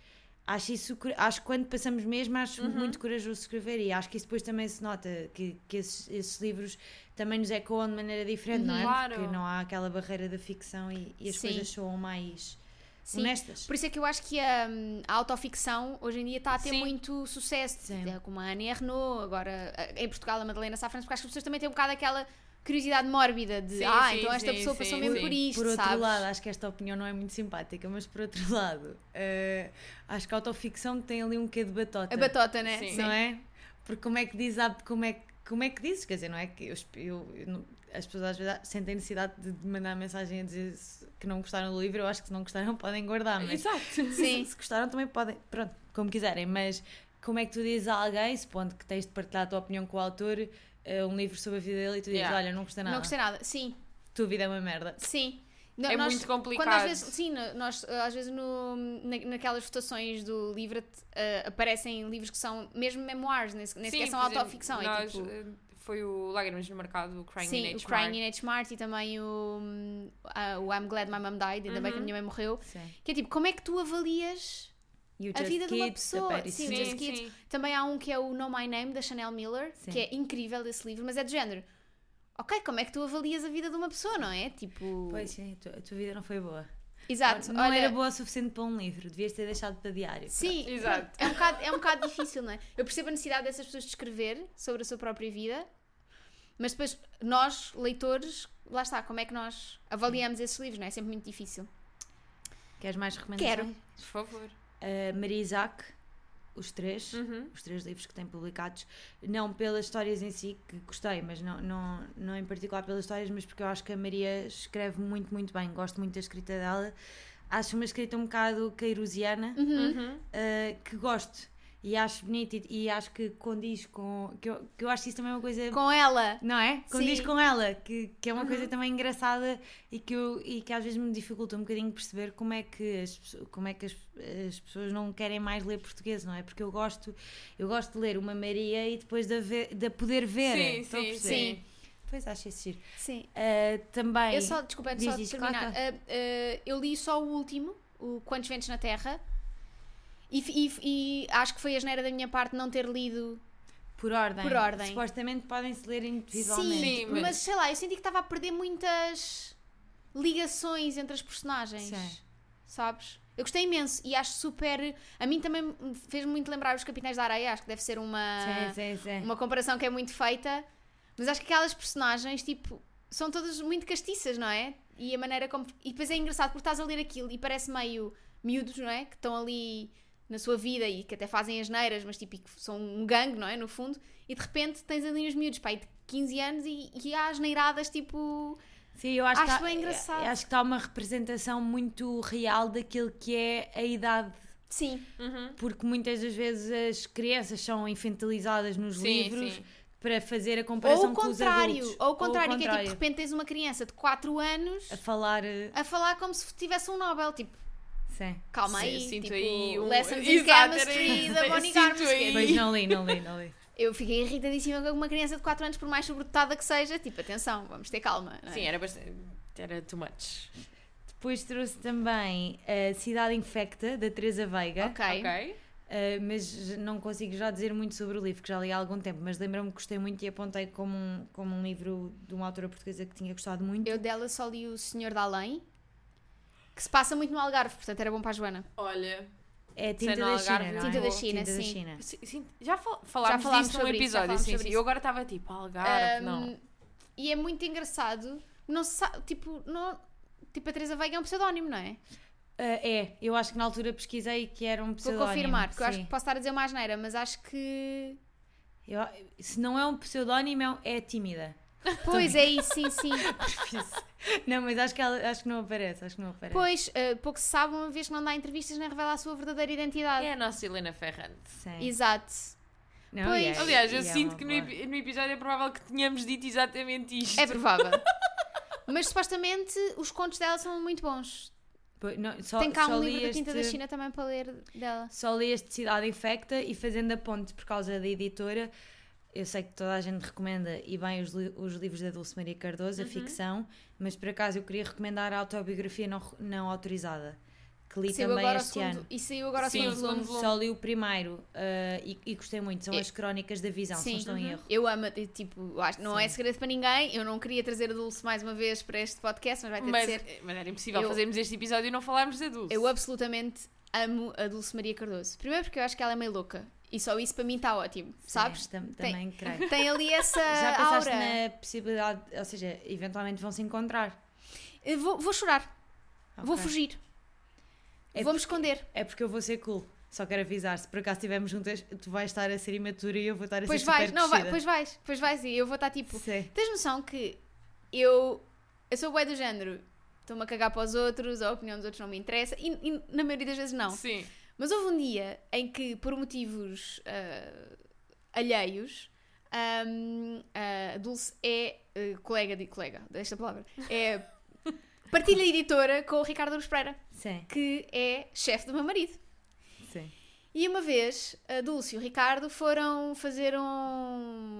acho isso, acho que quando passamos mesmo, acho Uhum. muito corajoso escrever e acho que isso depois também se nota, que, que esses, esses livros também nos ecoam de maneira diferente, não é? Claro. Porque não há aquela barreira da ficção e, e as Sim. coisas soam mais Sim. honestas. Por isso é que eu acho que a, a autoficção hoje em dia está a ter Sim. muito sucesso. Sim. É Como a Annie Ernaux, agora em Portugal a Madalena Safran, porque acho que as pessoas também têm um bocado aquela curiosidade mórbida de Sim, ah, sim, então esta sim, pessoa sim, passou mesmo sim. por isto, Por outro sabes? lado, acho que esta opinião não é muito simpática, mas por outro lado, eh, acho que a autoficção tem ali um quê de batota. A batota, né? Sim. não é? Porque como é que diz, como é, que- como é que dizes? Quer dizer, não é que eu, eu- eu as pessoas às vezes sentem necessidade de mandar mensagem a dizer que não gostaram do livro, eu acho que se não gostaram podem guardar, mas Exato. Sim. se gostaram também podem, pronto, como quiserem, mas como é que tu dizes a alguém, supondo que tens de partilhar a tua opinião com o autor, um livro sobre a vida dele e tu dizes, Yeah. olha, não gostei nada, Não gostei nada. Sim, tua vida é uma merda. sim. Não, é nós- muito complicado. Quando às vezes, sim, no- nós às vezes no, na- naquelas votações do livro aparecem livros que são mesmo memoirs, nem, se- nem Sim, sequer são por exemplo, autoficção. nós, é tipo, eh, Foi o Lágrimas no Mercado, o Crying sim, in o H. Crying in H. Mart e também o, hum, ah, o I'm Glad My Mom Died, ainda bem que a Uhum. minha mãe morreu. Sim. Que é tipo, como é que tu avalias O A vida de uma pessoa, sim, o Smith. Just Kids. Também há um que é o Know My Name, da Chanel Miller, Sim. que é incrível esse livro, mas é de género. Ok, como é que tu avalias a vida de uma pessoa, não é? Tipo. Pois sim, a tua, vida não foi boa. Exato. não olha, era boa o suficiente para um livro, devias ter deixado para diário. Sim, Exato. É um, bocado, é um bocado difícil, não é? Eu percebo a necessidade dessas pessoas de escrever sobre a sua própria vida, mas depois nós, leitores, lá está, como é que nós avaliamos esses livros, não é? É sempre muito difícil. Queres mais recomendações? Quero. Por favor. Uh, Maria Isaac, os três, Uhum. os três livros que tem publicados, não pelas histórias em si, que gostei, mas não, não, não em particular pelas histórias, mas porque eu acho que a Maria escreve muito, muito bem, gosto muito da escrita dela. Acho uma escrita um bocado queirosiana, Uhum. uh, que gosto e acho bonita e, e acho que condiz com. Que eu, que eu acho que isso também é uma coisa. Com ela. Não é? Condiz Sim. com ela, que, que é uma coisa também engraçada e que, eu, e que às vezes me dificulta um bocadinho perceber como é que as, como é que as, as pessoas não querem mais ler português, não é? Porque eu gosto, eu gosto de ler uma Maria e depois de, a ver- de a poder ver. Sim, sim? Sim. Pois acho isso giro. Sim. Ah, também. Eu só, desculpa, Diz, só de diz, terminar. claro, claro. Ah, ah, eu li só o último, o Quantos Ventos na Terra, e, e- e acho que foi a geneira da minha parte não ter lido. Por ordem. Por ordem. Supostamente podem-se ler individualmente. Sim, Sim, mas... mas- sei lá, eu senti que estava a perder muitas ligações entre as personagens. Sim. Sabes? Eu gostei imenso e acho super. A mim também me fez muito lembrar os Capitães da Areia, acho que deve ser uma. Sim, sim, sim. uma comparação que é muito feita, mas acho que aquelas personagens, tipo, são todas muito castiças, não é? E a maneira como. E depois é engraçado porque estás a ler aquilo e parece meio miúdos, não é? Que estão ali na sua vida e que até fazem as neiras, mas tipo, que são um gangue, não é? No fundo, e de repente tens ali uns miúdos, pai, de 15 anos e, e há as neiradas, tipo. Sim, eu acho, Acho que tá- bem engraçado. eu Acho que está uma representação muito real daquilo que é a idade Sim, Uhum. porque muitas das vezes as crianças são infantilizadas nos Sim, livros sim. para fazer a ou comparação o com os contrário, adultos. ou o contrário, que é tipo, de repente tens uma criança de 4 anos a falar. eh, a falar como se tivesse um Nobel, tipo, Sim. calma Sim, aí, sinto tipo, aí um- Lessons in Chemistry da Bonnie Garmus. Pois não li, não li, não li. Eu fiquei irritadíssima com uma criança de 4 anos, por mais sobredotada que seja. Tipo, atenção, vamos ter calma. não é? Sim, era bastante. Era too much. Depois trouxe também a Cidade Infecta, da Teresa Veiga. Ok. Ok. Uh, mas não consigo já dizer muito sobre o livro, que já li há algum tempo, mas lembro-me que gostei muito e apontei como um, como um livro de uma autora portuguesa que tinha gostado muito. Eu dela só li O Senhor da Além, que se passa muito no Algarve, portanto era bom para a Joana. Olha. É Tinta da Algarve, China, não é? Tinta da China, Tinta da sim. China. sim, sim, já fal- falámos, Já falámos disso num isso, episódio, falámos sim, sim. isso. Eu agora estava tipo, Algarve, não. Um, E é muito engraçado. Não se sabe, tipo, não, tipo, a Teresa Veiga é um pseudónimo, não é? Uh, é, eu acho que na altura pesquisei que era um Vou pseudónimo. confirmar, porque eu acho sim. que posso estar a dizer uma asneira, mas acho que. Eu- se não é um pseudónimo, é, é tímida. Pois é isso, sim, sim. não, mas acho que, ela, acho que não aparece, acho que não aparece. Pois, uh, pouco se sabe, uma vez que não dá entrevistas, nem revela a sua verdadeira identidade. É a nossa Helena Ferrante. Sim. Exato. Não, Pois. e é- Aliás, eu é sinto que no, no episódio é provável que tenhamos dito exatamente isto. É provável. Mas supostamente os contos dela são muito bons. Pois, não, só, Tem cá um li livro da Tinta da este- China também para ler dela. Só li este Cidade Infecta e fazendo a ponte por causa da editora, eu sei que toda a gente recomenda e bem os, li- os livros da Dulce Maria Cardoso, a Uhum. ficção, mas por acaso eu queria recomendar a autobiografia não, não autorizada, que li Saiu também este segundo, ano. e saiu agora o Sim, segundo volume. Só li o primeiro ah, e, e gostei muito, são É. as crónicas da visão, se Sim. não estou em erro. Eu amo, e, tipo, eu acho- não Sim. é segredo para ninguém. Eu não queria trazer a Dulce mais uma vez para este podcast, mas vai ter Mas, de ser. mas era impossível Eu- fazermos este episódio e não falarmos da Dulce. Eu absolutamente amo a Dulce Maria Cardoso. Primeiro porque eu acho que ela é meio louca. E só isso para mim está ótimo, sabes? Sim, tam- Tem- também creio. Tem ali essa Já pensaste aura. na possibilidade, ou seja, eventualmente vão se encontrar. Eu Vou, vou chorar, vou Ok. fugir, É vou me porque- esconder. É porque eu vou ser cool. Só quero avisar, se por acaso estivermos juntas, tu vais estar a ser imatura e eu vou estar a Pois ser vais, super não, vai, pois vais, pois vais. E eu vou estar tipo. Sim. Tens noção que eu, eu sou bué do género, estou-me a cagar para os outros, a opinião dos outros não me interessa, e, e na maioria das vezes não. Sim. Mas houve um dia em que, por motivos ah, alheios, ahm, a Dulce é ah, colega de colega, desta palavra, é Partilha editora com o Ricardo Aruz Pereira, Sim, que é chefe do meu marido. sim. E uma vez, a Dulce e o Ricardo foram fazer um.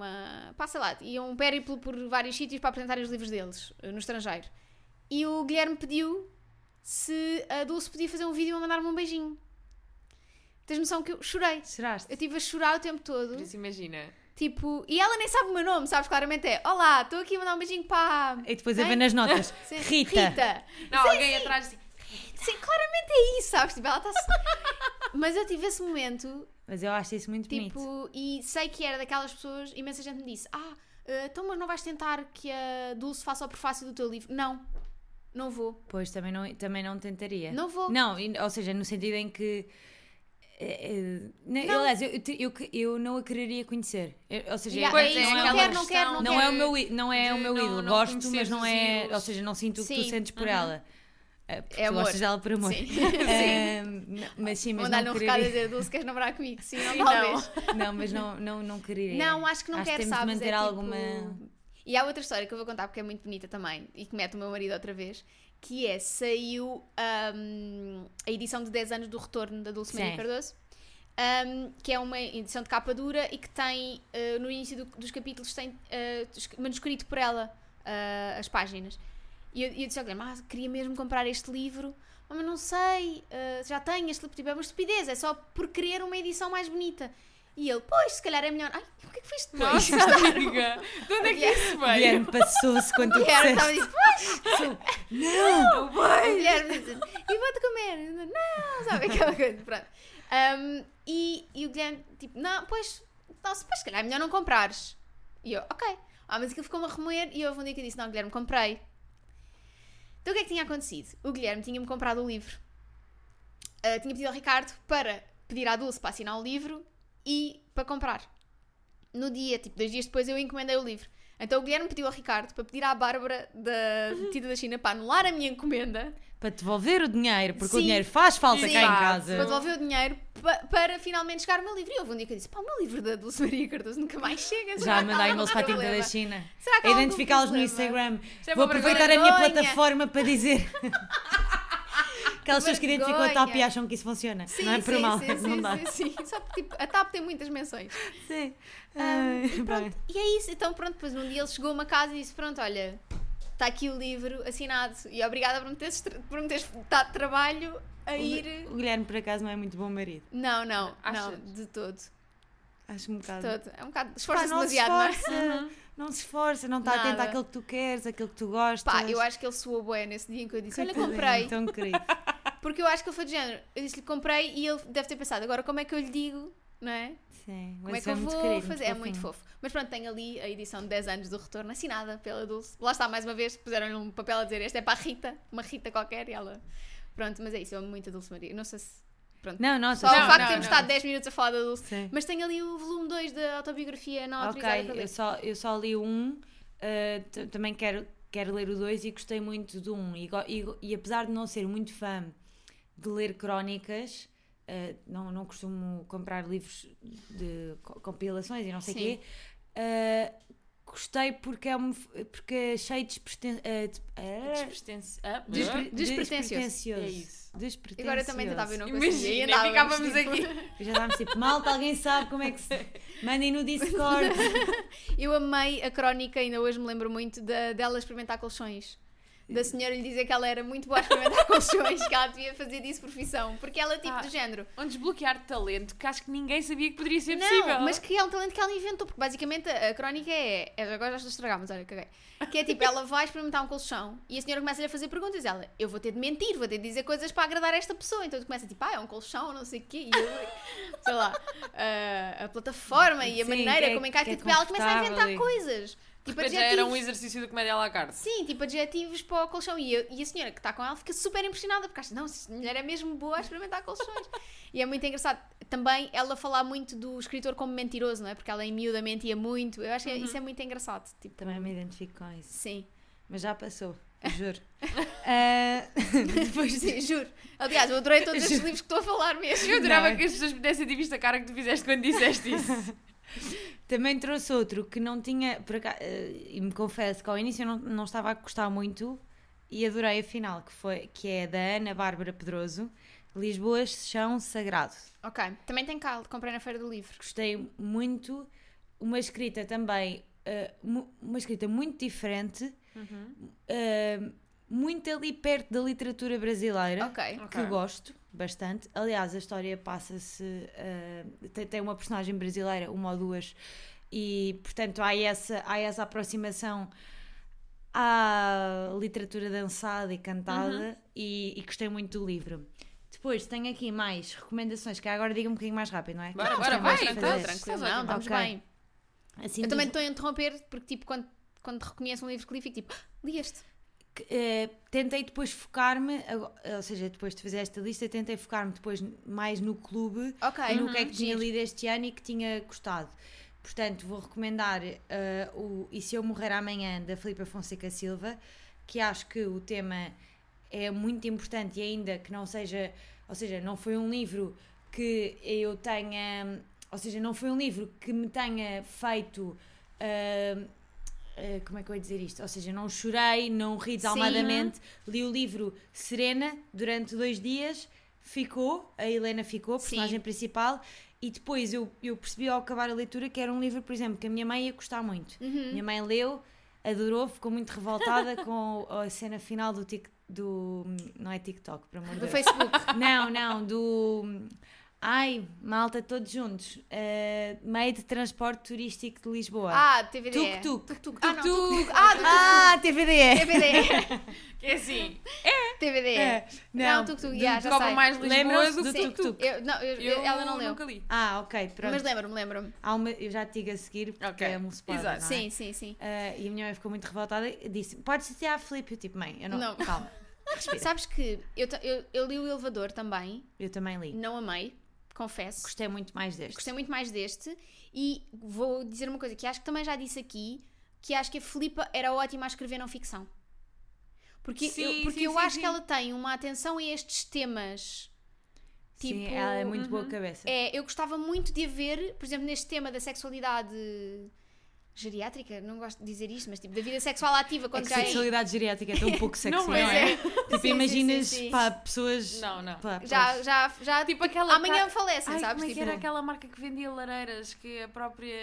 Sei lá, iam um périplo por vários sítios para apresentarem os livros deles, eh, no estrangeiro. E o Guilherme pediu se a Dulce podia fazer um vídeo a mandar-me um beijinho. Tens noção que eu chorei. Choraste? Eu estive a chorar o tempo todo. Por isso imagina. Tipo, e ela nem sabe o meu nome, sabes? Claramente é: Olá, estou aqui a mandar um beijinho para. E depois a Quem? ver nas notas. Sim, Rita. Rita. Não, alguém atrás assim. Sim, claramente é isso, sabes? Tipo, ela está. Mas eu tive esse momento Mas eu acho isso muito bonito. Tipo, e sei que era daquelas pessoas, imensa gente me disse: Ah, eh, então, mas não vais tentar que a Dulce faça o prefácio do teu livro? Não, não vou. Pois, também não, também não tentaria. Não vou. Não, ou seja, no sentido em que. Eh, eh, ne- Não. Aliás, eu, eu, eu, não a quereria conhecer. Eu- ou seja, Pois é é, não, aquela quero, não quero, não, não quero. é o meu, não é o meu não- ídolo. não Gosto, mas não é. ídolos. Ou seja, não sinto o que tu sentes por uhum. ela. Eh, Porque É tu amor. gostas dela por amor. Sim. N- mas sim, mas Mandar-lhe não um recado a dizer: Dulce, queres namorar comigo? Sim, não, talvez. Não, mas não, não, não quereria. Não, acho que não Acho quero, temos de sabes? manter é tipo- alguma. E há outra história que eu vou contar porque é muito bonita também e que mete o meu marido outra vez. Que é, saiu hum, a edição de 10 anos do retorno da Dulce Maria. Cardoso. hum, que é uma edição de capa dura e que tem, uh, no início do- dos capítulos, tem uh, manuscrito por ela uh, as páginas. E eu, eu disse ao Guilherme, ah, queria mesmo comprar este livro, "Ah, mas não sei, uh, já tenho este livro, tipo, é uma estupidez, é só por querer uma edição mais bonita. E ele, pois, se calhar é melhor. Ai, o que é que fiz depois? Nossa, amiga. De onde é que isso veio? Guilherme passou-se quando tu E era, estava disseste. tipo, pois, Não! o Guilherme disse, e vou-te comer. Não, sabe aquela coisa, pronto. Um, e, e o Guilherme, tipo, não, pois, se- pois, se calhar é melhor não comprares. E eu, ok. Ah, mas aquilo ficou-me a remoer e houve um dia que eu disse, não, Guilherme, comprei. Então o que é que tinha acontecido? O Guilherme tinha-me comprado o livro. Ah, tinha pedido ao Ricardo para pedir à Dulce para assinar o livro e para comprar. No dia, tipo, dois dias depois eu encomendei o livro. Então o Guilherme pediu ao Ricardo para pedir à Bárbara da Tita da China para anular a minha encomenda Para devolver o dinheiro, porque o Sim. dinheiro faz falta cá em casa. para devolver o dinheiro pa- para finalmente chegar o meu livro. E houve um dia que eu disse: pá, o meu livro da Dulce Maria Cardoso nunca mais chega. Já mandei e-mails para a tinta problema? da China. Será que identificá-los no? Instagram. Vou aproveitar a minha plataforma para dizer. Aquelas pessoas que identificam a TAP e acham que isso funciona. Sim, não é por sim, mal, sim, não sim, dá. sim, sim. Só porque tipo, a TAP tem muitas menções. Sim. Ai, e bem. pronto, e é isso. Então, pronto, depois um dia ele chegou a uma casa e disse: Pronto, olha, está aqui o livro assinado e obrigada por me teres, por me teres dado trabalho a ir. O Guilherme, por acaso, não é muito bom marido. Não, não, não, Achas? de todo. Acho um De bocado. todo. É um bocado. Esforça-se não se demasiado, não é? esforça, não se esforça, não está atento àquilo que tu queres, àquilo que tu gostas. Pá, eu acho que ele suou bué nesse dia em que eu disse: Olha, comprei. Tão querido. Porque eu acho que ele foi de género. Eu disse-lhe comprei e ele deve ter pensado, agora como é que eu lhe digo, não é? Sim, Como é que eu muito vou querido, fazer? muito é muito fofo. Mas pronto, tem ali a edição de 10 anos do retorno assinada pela Dulce. Lá está, mais uma vez, puseram-lhe um papel a dizer este é para a Rita, uma Rita qualquer, e ela. Pronto, mas é isso, eu amo muito a Dulce Maria. Não sei se. Pronto. Não, não, Só só o Não, facto não, de termos não. estado 10 minutos a falar da Dulce. Sim. Mas tem ali o volume 2 da autobiografia não Ok, autorizada ler. eu só, eu só li um, t- também quero, quero ler o dois e gostei muito do um. E, e e apesar de não ser muito fã de ler crónicas, eh, não, não costumo comprar livros de co- compilações e não sei o quê, eh, gostei porque é, um, porque achei despreten, de- Despretenci- Despre- Despretencioso. É isso. Despretencioso. Agora também tentava e não conseguia. e Imagina, ficávamos tipo- aqui. Já estávamos tipo, malta, alguém sabe como é que se. Mandem no Discord. Eu amei a crónica, ainda hoje me lembro muito da, dela experimentar colchões. Da senhora lhe dizer que ela era muito boa a experimentar colchões, que ela devia fazer disso profissão. Porque ela, tipo, Ah. do género. Um desbloquear de talento que acho que ninguém sabia que poderia ser Não, possível. mas que é um talento que ela inventou. Porque basicamente a, a crónica é. é- Agora já estou a estragar, mas olha, caguei. Que é tipo, ela vai experimentar um colchão e a senhora começa-lhe a fazer perguntas. Ela, eu vou ter de mentir, vou ter de dizer coisas para agradar esta pessoa. Então tu começa tipo, ah, é um colchão, não sei o quê. E eu, sei lá, a, a plataforma e a Sim, maneira que é- como encaixa. é tipo, ela começa a inventar coisas. Tipo, já era um exercício de comédia à la carte. Sim, tipo adjetivos para o colchão. E, eu- e a senhora que está com ela fica super impressionada porque acha, não, esta mulher é mesmo boa a experimentar colchões. e é muito engraçado. Também ela falar muito do escritor como mentiroso, não é? Porque ela em miúda mentia muito. Eu acho que isso é muito engraçado. Tipo, Também me identifico com isso. sim. Mas já passou, juro. Ah, Depois sim, juro. Aliás, eu adorei todos estes livros que estou a falar mesmo. Eu adorava Não, é- que as pessoas pudessem ter visto a cara que tu fizeste quando disseste isso. Também trouxe outro que não tinha, por acaso, eh, e me confesso que ao início eu não, não estava a gostar muito, e adorei a final, que, foi, que é da Ana Bárbara Pedroso, Lisboa, Chão Sagrado. Ok. Também tem cá, comprei na Feira do Livro. Gostei muito, uma escrita também, uh, uma escrita muito diferente, uh, muito ali perto da literatura brasileira Ok. que Ok. gosto bastante. Aliás, a história passa-se. uh, tem, tem uma personagem brasileira, uma ou duas, e portanto há essa, há essa aproximação à literatura dançada e cantada, e, e gostei muito do livro. Depois tenho aqui mais recomendações, que agora diga um bocadinho mais rápido, não é? Bora, vai. Tranquilo, Estás não, estamos Ok. bem. Assim, Eu também dos- estou a interromper porque, tipo, quando, quando reconheço um livro que li, fico tipo, li este. Eh, tentei depois focar-me, ou seja, depois de fazer esta lista, tentei focar-me depois mais no clube Ok. e no que é que uhum, tinha giro. lido este ano e que tinha gostado. Portanto, vou recomendar eh, o E Se Eu Morrer Amanhã, da Filipa Fonseca Silva, que acho que o tema é muito importante e ainda que não seja, ou seja, não foi um livro que eu tenha, ou seja, não foi um livro que me tenha feito ah, ah, como é que eu ia dizer isto? Ou seja, não chorei, não ri desalmadamente, li o livro serena durante dois dias, ficou, a Helena ficou, a Sim. personagem principal, e depois eu, eu percebi ao acabar a leitura que era um livro, por exemplo, que a minha mãe ia gostar muito. Uhum. Minha mãe leu, adorou, ficou muito revoltada com a cena final do, tic, do não é TikTok, por amor Do Deus. Facebook. Não, não, do. Ai, malta, todos juntos. Uh, meio de transporte turístico de Lisboa. Ah, TVD. Tuk-tuk. Tuk-tuk. Ah, Tuk-tuk. Ah, do Ah, TVD! TVD. Que é assim, TVD. É, Não, tuk-tuk, do- já, sei. mais Lisboa Lembram-se do Sim. tuk-tuk? Eu, não, eu- Eu ela não leu. nunca li. Ah, ok, pronto. Mas lembro-me, lembro-me. Há uma, eu já te digo a seguir, porque Ok, é um spoiler, exato. é? Sim, sim, sim. Uh, e a minha mãe ficou muito revoltada e disse: Podes dizer à Filipe? Eu tipo, mãe, eu não. Não. Calma, respira. Sabes que eu, eu, eu li o Elevador também, Eu também li. não amei, confesso. Gostei muito mais deste. Gostei muito mais deste e vou dizer uma coisa que acho que também já disse aqui, que acho que a Filipa era ótima a escrever não ficção. Porque Sim, eu, porque sim, eu sim, acho sim. que ela tem uma atenção a estes temas. Sim, Tipo, ela é muito boa cabeça. É, eu gostava muito de a ver, por exemplo, neste tema da sexualidade geriátrica, não gosto de dizer isto, mas tipo, da vida sexual ativa, É quando que já é. sexualidade geriátrica é tão pouco sexy, não, Não, mas é? é. Tipo, sim, imaginas sim, sim. pá, pessoas. Não, não. pá, Já, já, já, Tipo aquela amanhã ca- falecem, Ai, sabes? como é que Tipo, era aquela marca que vendia lareiras que a própria.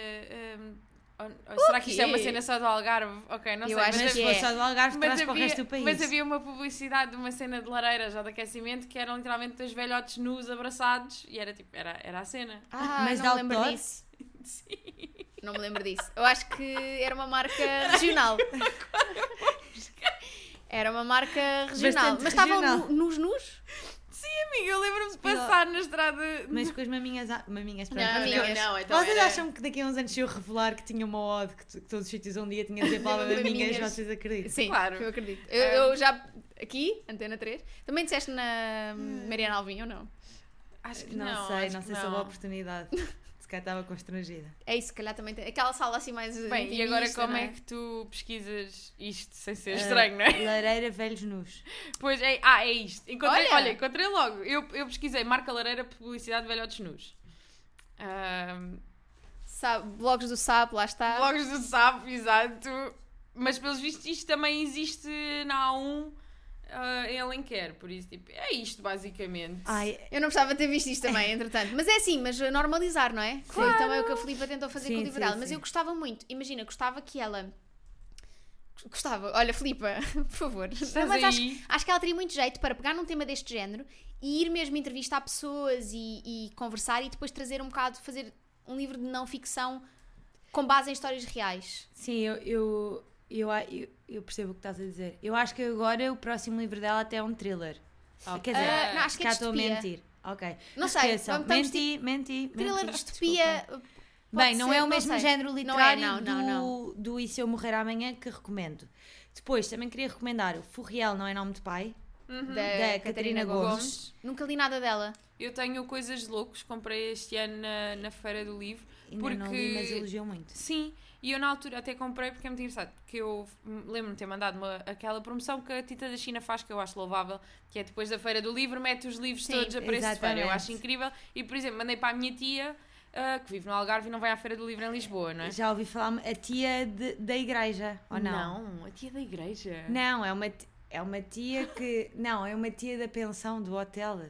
hum, ou- ou será que isto é uma cena só do Algarve? Ok, não Eu sei. acho mas Mas que se é. só do Algarve, traz para o resto do país. mas havia uma publicidade de uma cena de lareiras ou de aquecimento que eram literalmente dois velhotes nus abraçados e era tipo, era, era a cena. Ah, Mas não me lembro disso. Não me lembro disso. Eu acho que era uma marca regional. Era uma marca regional. Bastante Mas estavam nos nus? Amiga, eu lembro-me de passar na estrada. Mas com as maminhas. a- Maminhas, pronto. Não, maminhas. não, então Vocês era- acham que daqui a uns anos se eu revelar que tinha uma ode que, que todos os sítios um dia tinha de dizer a palavra maminhas, Maminhas. vocês acreditam? Sim, Claro. eu acredito. Eu, eu já. Aqui, Antena 3. Também disseste na Mariana Alvim ou não? Acho que Não, não. sei, não sei se houve a oportunidade. Se calhar estava constrangida. É isso, se calhar também tem. Aquela sala assim mais. Bem, e agora como não é que tu pesquisas isto sem ser Ah, estranho, não é? Lareira, velhos nus. Pois é, ah, é isto. Encontrei, Olha! olha, encontrei logo. Eu, eu pesquisei marca lareira publicidade de velhotes nus. Ahm, Sabe, blogs do SAP, lá está. blogs do SAP, exato. Mas pelos vistos isto também existe na A1 ah, em Alenquer. Por isso, tipo, é isto basicamente. Ai, Eu não precisava ter visto isto também, entretanto. Mas é assim, mas normalizar, não é? Que Foi também o que a Filipa tentou fazer Sim, com o livro sim, dela. Mas eu gostava muito. Imagina, gostava que ela. Gostava. Olha, Filipa, por favor. Estás mas acho, acho que ela teria muito jeito para pegar num tema deste género e ir mesmo entrevistar pessoas e, e conversar e depois trazer um bocado, fazer um livro de não ficção com base em histórias reais. sim, eu, eu, eu, eu, eu percebo o que estás a dizer. Eu acho que agora o próximo livro dela até é um thriller. Ok. Quer dizer, Ah, não, acho que é cá estou a mentir. Ok. Não sei, vamos- Menti, menti, Thriller menti. de distopia. Bem, não ser, é o mesmo sei. género Não é, literário não, do, não, não. do E Se Eu Morrer Amanhã que recomendo. Depois, também queria recomendar o Furriel Não É Nome de Pai. Uhum. Da, Da Catarina Catarina Gomes. Gomes. Nunca li nada dela. Eu tenho Coisas de Loucos, comprei este ano na, na Feira do Livro. Ainda não li, Porque- mas elogiou muito. Sim, e eu na altura até comprei porque é muito engraçado. Porque eu lembro-me de ter mandado uma, aquela promoção que a Tita da China faz, que eu acho louvável, que é depois da Feira do Livro, mete os livros Sim, todos a preço de feira. Eu acho incrível. E, por exemplo, mandei para a minha tia, ah, que vive no Algarve e não vai à Feira do Livro em Lisboa, não é? Já ouvi falar a tia de- da igreja, ou não? a tia da igreja. Não, é uma. É uma tia que. Não, é uma tia da pensão do hotel.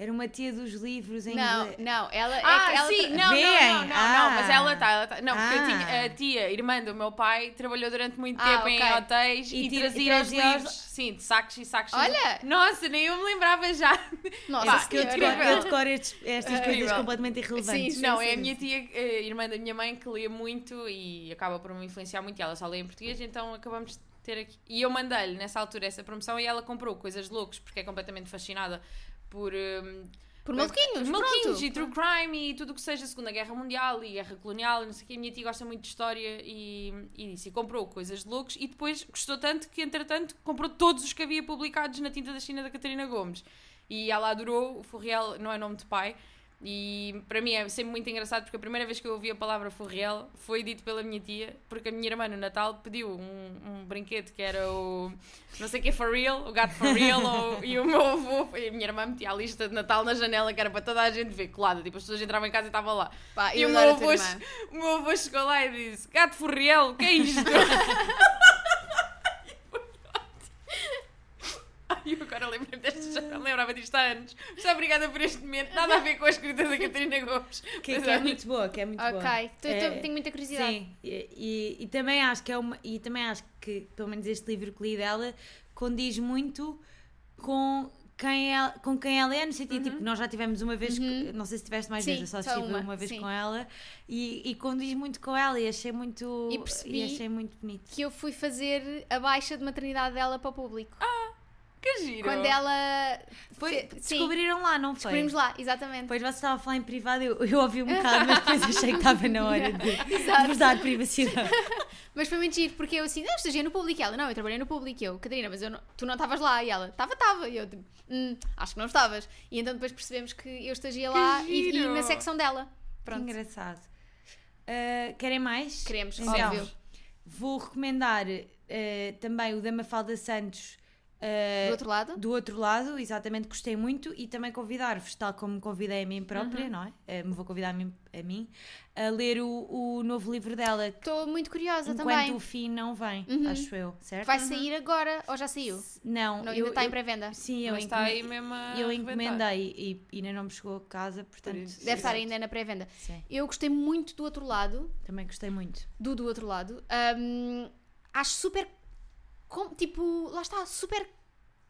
Era uma tia dos livros em Não, inglês. não, ela é Ah, que ela sim, tra- não, não, não, não, Ah. não, mas ela está, ela tá. Não, porque eu Ah. tinha a tia, irmã do meu pai, trabalhou durante muito Ah, tempo em ok. hotéis E e, tira- trazia, e trazia os os- livros, sim, de sacos e sacos. Olha! Nossa, nem eu me lembrava já. Nossa, Pá, Porque eu decoro, eu decoro estes- estas É coisas completamente irrelevantes. Sim, não, é a sim. minha tia, a irmã da minha mãe, que lê muito e acaba por me influenciar muito. E ela só lê em português, então acabamos de ter aqui. E eu mandei-lhe nessa altura essa promoção e ela comprou coisas de loucos, porque é completamente fascinada por. hum, Por maluquinhos, Maluquinhos e true crime e tudo o que seja Segunda Guerra Mundial e Guerra Colonial e não sei o que. A minha tia gosta muito de história e, e disso. E comprou coisas de loucos e depois gostou tanto que, entretanto, comprou todos os que havia publicados na tinta da China da Catarina Gomes. E ela adorou. O Furriel não é nome de pai. E para mim é sempre muito engraçado porque a primeira vez que eu ouvi a palavra Furriel foi dito pela minha tia, porque a minha irmã no Natal pediu um, um brinquedo que era o não sei o que for real, o gato for real, ou- e o meu avô, e a minha irmã metia a lista de Natal na janela que era para toda a gente ver, colada, tipo as pessoas entravam em casa e estava lá. Pá, E o meu, avô, o meu avô chegou lá e disse: Gato for real, o que é isto? Ai, eu agora lembro-me desta já não lembrava disto há anos. Mas obrigada por este momento, nada a ver com a escrita da Catarina Gomes. Que, que é muito boa, que é muito boa. Ok, É, tenho muita curiosidade. Sim, e, e, e também acho que é uma e também acho que pelo menos este livro que li dela condiz muito com quem ela, com quem ela é, no sentido tipo, nós já tivemos uma vez, Uhum. não sei se tiveste mais Sim, vezes, eu só só estive uma, uma, vez sim. com ela e, e condiz muito com ela e achei muito E percebi- achei muito bonito. Que eu fui fazer a baixa de maternidade dela para o público. Que giro. Quando ela. Foi, descobriram lá, não foi? descobrimos lá, exatamente. Depois você estava a falar em privado, eu, eu ouvi um bocado, mas depois achei que estava na hora de, vos dar privacidade. Mas foi muito giro, porque eu assim, não, estagiei no público. E ela, não, eu trabalhei no público. E eu, Catarina, mas eu não- tu não estavas lá. E ela, estava, estava. E eu, tipo, "Hum, acho que não estavas. E então depois percebemos que eu estagia lá e, e na secção dela. Que Pronto, engraçado. Uh, querem mais? queremos, Então, óbvio. Vou recomendar uh, também o da Mafalda Santos uh, Do outro lado, do outro lado, exatamente, gostei muito e também convidar-vos, tal como me convidei a mim própria, Uhum. não é? Uh, me vou convidar a mim, a mim, a ler o, o novo livro dela, estou muito curiosa Enquanto também. o fim não vem, Uhum. acho eu, certo? Vai sair agora ou já saiu? Não, Não, eu, ainda está em pré-venda. Sim, eu, Mas está encome- aí mesmo a eu encomendei e, e ainda não me chegou a casa, portanto. isso. Deve estar ainda na pré-venda. Sim, Eu gostei muito do outro lado, também gostei muito. do do outro lado. Hum, acho super. Com- tipo, lá está, super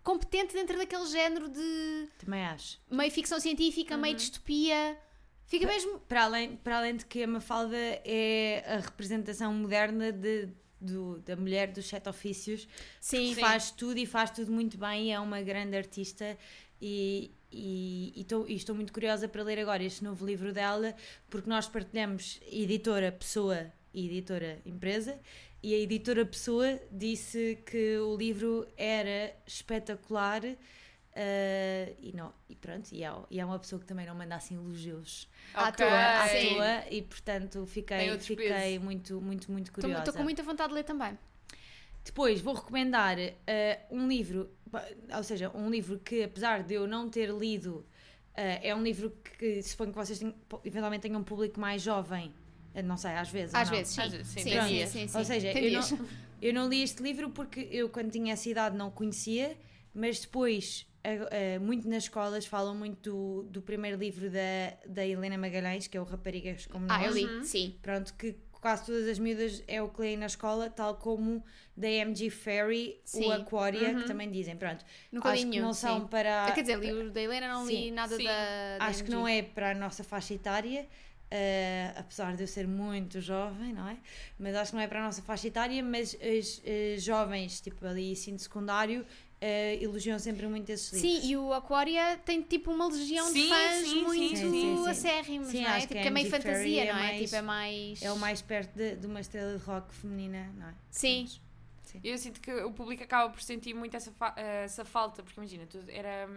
competente dentro daquele género de Também acho. meio ficção científica, meio distopia. Fica mesmo. Para além, para além de que a Mafalda é a representação moderna de, do- da mulher dos sete ofícios, Sim, que faz tudo e faz tudo muito bem é uma grande artista e, e, e tô- e estou muito curiosa para ler agora este novo livro dela porque nós partilhamos editora pessoa e editora empresa e a editora pessoa disse que o livro era espetacular eh, e, não, e pronto, e é, e é uma pessoa que também não manda assim elogios À Ok. toa, à Sim. toa e portanto fiquei, fiquei pesos. muito, muito, muito curiosa. Estou com muita vontade de ler também. Depois vou recomendar eh, um livro, ou seja, um livro que apesar de eu não ter lido, eh, é um livro que suponho que vocês tenham- eventualmente tenham um público mais jovem, não sei, às vezes. Às não? vezes, sim. Às vezes, sim, sim, sim, sim, sim. Ou seja, eu não, eu não li este livro porque eu, quando tinha essa idade, não conhecia, mas depois, a- a- muito nas escolas, falam muito do, do primeiro livro da, da Helena Magalhães, que é o Raparigas como Ah, Nós. eu li, Uhum. sim. Pronto, que quase todas as miúdas é o que leem na escola, tal como da MG Ferry, Sim. o Aquaria, Uhum. que também dizem. Pronto, Nunca li acho que nenhum. não são sim. para. Ah, Quer dizer, li o da Helena, não li Sim. nada Sim. da, da acho que não é para a nossa faixa etária, eh, apesar de eu ser muito jovem, não é? Mas acho que não é para a nossa faixa etária, mas as eh, jovens, tipo ali ensino secundário, eh, elogiam sempre muito esses livros. Sim, e o Aquaria tem tipo uma legião de Sim, fãs sim, muito sim, sim, sim. acérrimos, Sim, não é? acho Tipo, que é a meio fantasia, é não é? mais- Tipo, é mais. É o mais perto de, de uma estrela de rock feminina, não é? Sim. Eu sinto que o público acaba por sentir muito essa, fa- essa falta, porque imagina, tu- era.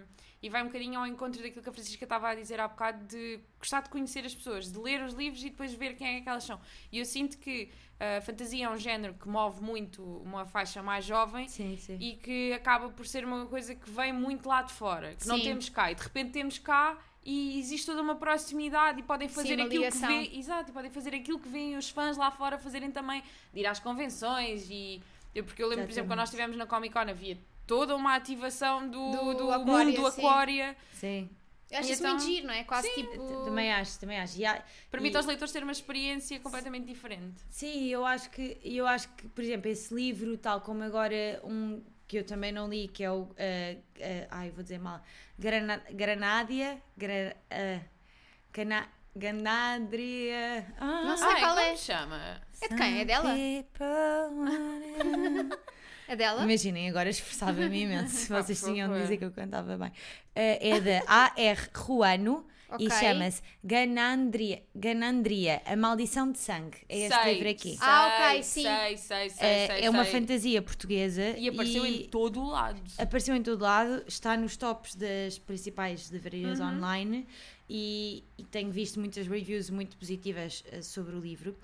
E vai um bocadinho ao encontro daquilo que a Francisca estava a dizer há bocado, de gostar de conhecer as pessoas, de ler os livros e depois ver quem é que elas são. E eu sinto que a fantasia é um género que move muito uma faixa mais jovem Sim, sim. e que acaba por ser uma coisa que vem muito lá de fora, que não Sim. temos cá. E de repente temos cá e existe toda uma proximidade e podem fazer uma aquilo ligação. que vê, exato, e podem fazer aquilo que veem os fãs lá fora fazerem também, de ir às convenções e eu, porque eu lembro, por exemplo, quando nós Exatamente. estivemos na Comic Con havia toda uma ativação do, Do do, Aquária, mundo sim. Aquária. Sim, Eu acho isso então- muito giro, não é? Quase tipo. T- também acho, também acho. E há- Permite e- aos leitores ter uma experiência completamente diferente. Sim, eu acho que eu acho que, por exemplo, esse livro, tal como agora um que eu também não li, que é o eh, eh, ai, vou dizer mal, Grana, Granádia, Gra, eh, Gana, Ganadria. Ah, Não sei Ai, qual como é. se chama? É de quem? É dela? É dela? Imaginem, agora esforçava-me imenso. Se Ah, vocês por tinham de dizer que eu cantava bem. Eh, é da A.R. Ruano Ok. e chama-se Ganandria, Ganandria, A Maldição de Sangue. É este Sei, livro aqui. Ah, ok, sei, sim. Sei, sei, sei, Eh, sei, é uma sei. fantasia portuguesa E apareceu em todo o lado. Apareceu em todo lado, está nos tops das principais livrarias Uhum. online e, e tenho visto muitas reviews muito positivas eh, sobre o livro.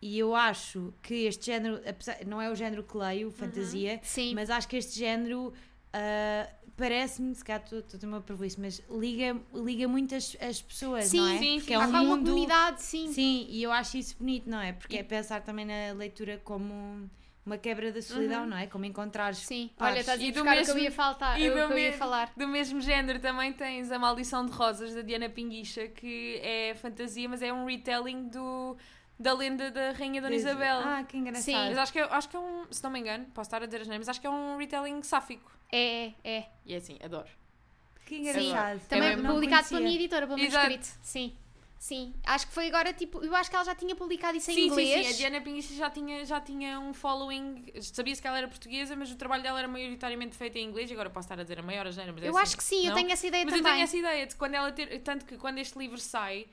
E eu acho que este género, apesar- não é o género que Uhum. leio, fantasia, Sim. mas acho que este género ah, parece-me, se calhar estou a uma prejuízo, mas liga, liga muito as, as pessoas, Sim, não é? sim, Porque sim. é um cá uma mundo. comunidade, sim. Sim, e eu acho isso bonito, não é? Porque E- é pensar também na leitura como uma quebra da solidão, não é? Como encontrares Sim. pares. Olha, estás a E buscar o que eu mesmo- ia faltar, e o do que eu ia mesmo- falar. Do mesmo género também tens A Maldição de Rosas, da Diana Pinguicha, que é fantasia, mas é um retelling do, da lenda da Rainha Dona Isabel. Ah, que engraçado. Sim. Mas acho que, é, acho que é um, se não me engano, posso estar a dizer as neiras, mas acho que é um retelling sáfico. É, é. E é assim, adoro. Que Sim. engraçado. Também mesmo. Não publicado conhecia. pela minha editora, pelo meu escrito. Sim. Sim. Acho que foi agora, tipo, eu acho que ela já tinha publicado isso em sim, inglês. sim, sim. A Diana Pinguicha já tinha, já tinha um following. Sabia-se que ela era portuguesa, mas o trabalho dela era maioritariamente feito em inglês. E agora posso estar a dizer a maior asneira, mas é Eu assim. acho que sim, eu Não? tenho essa ideia Mas eu também. tenho essa ideia de quando ela ter. Tanto que quando este livro sai,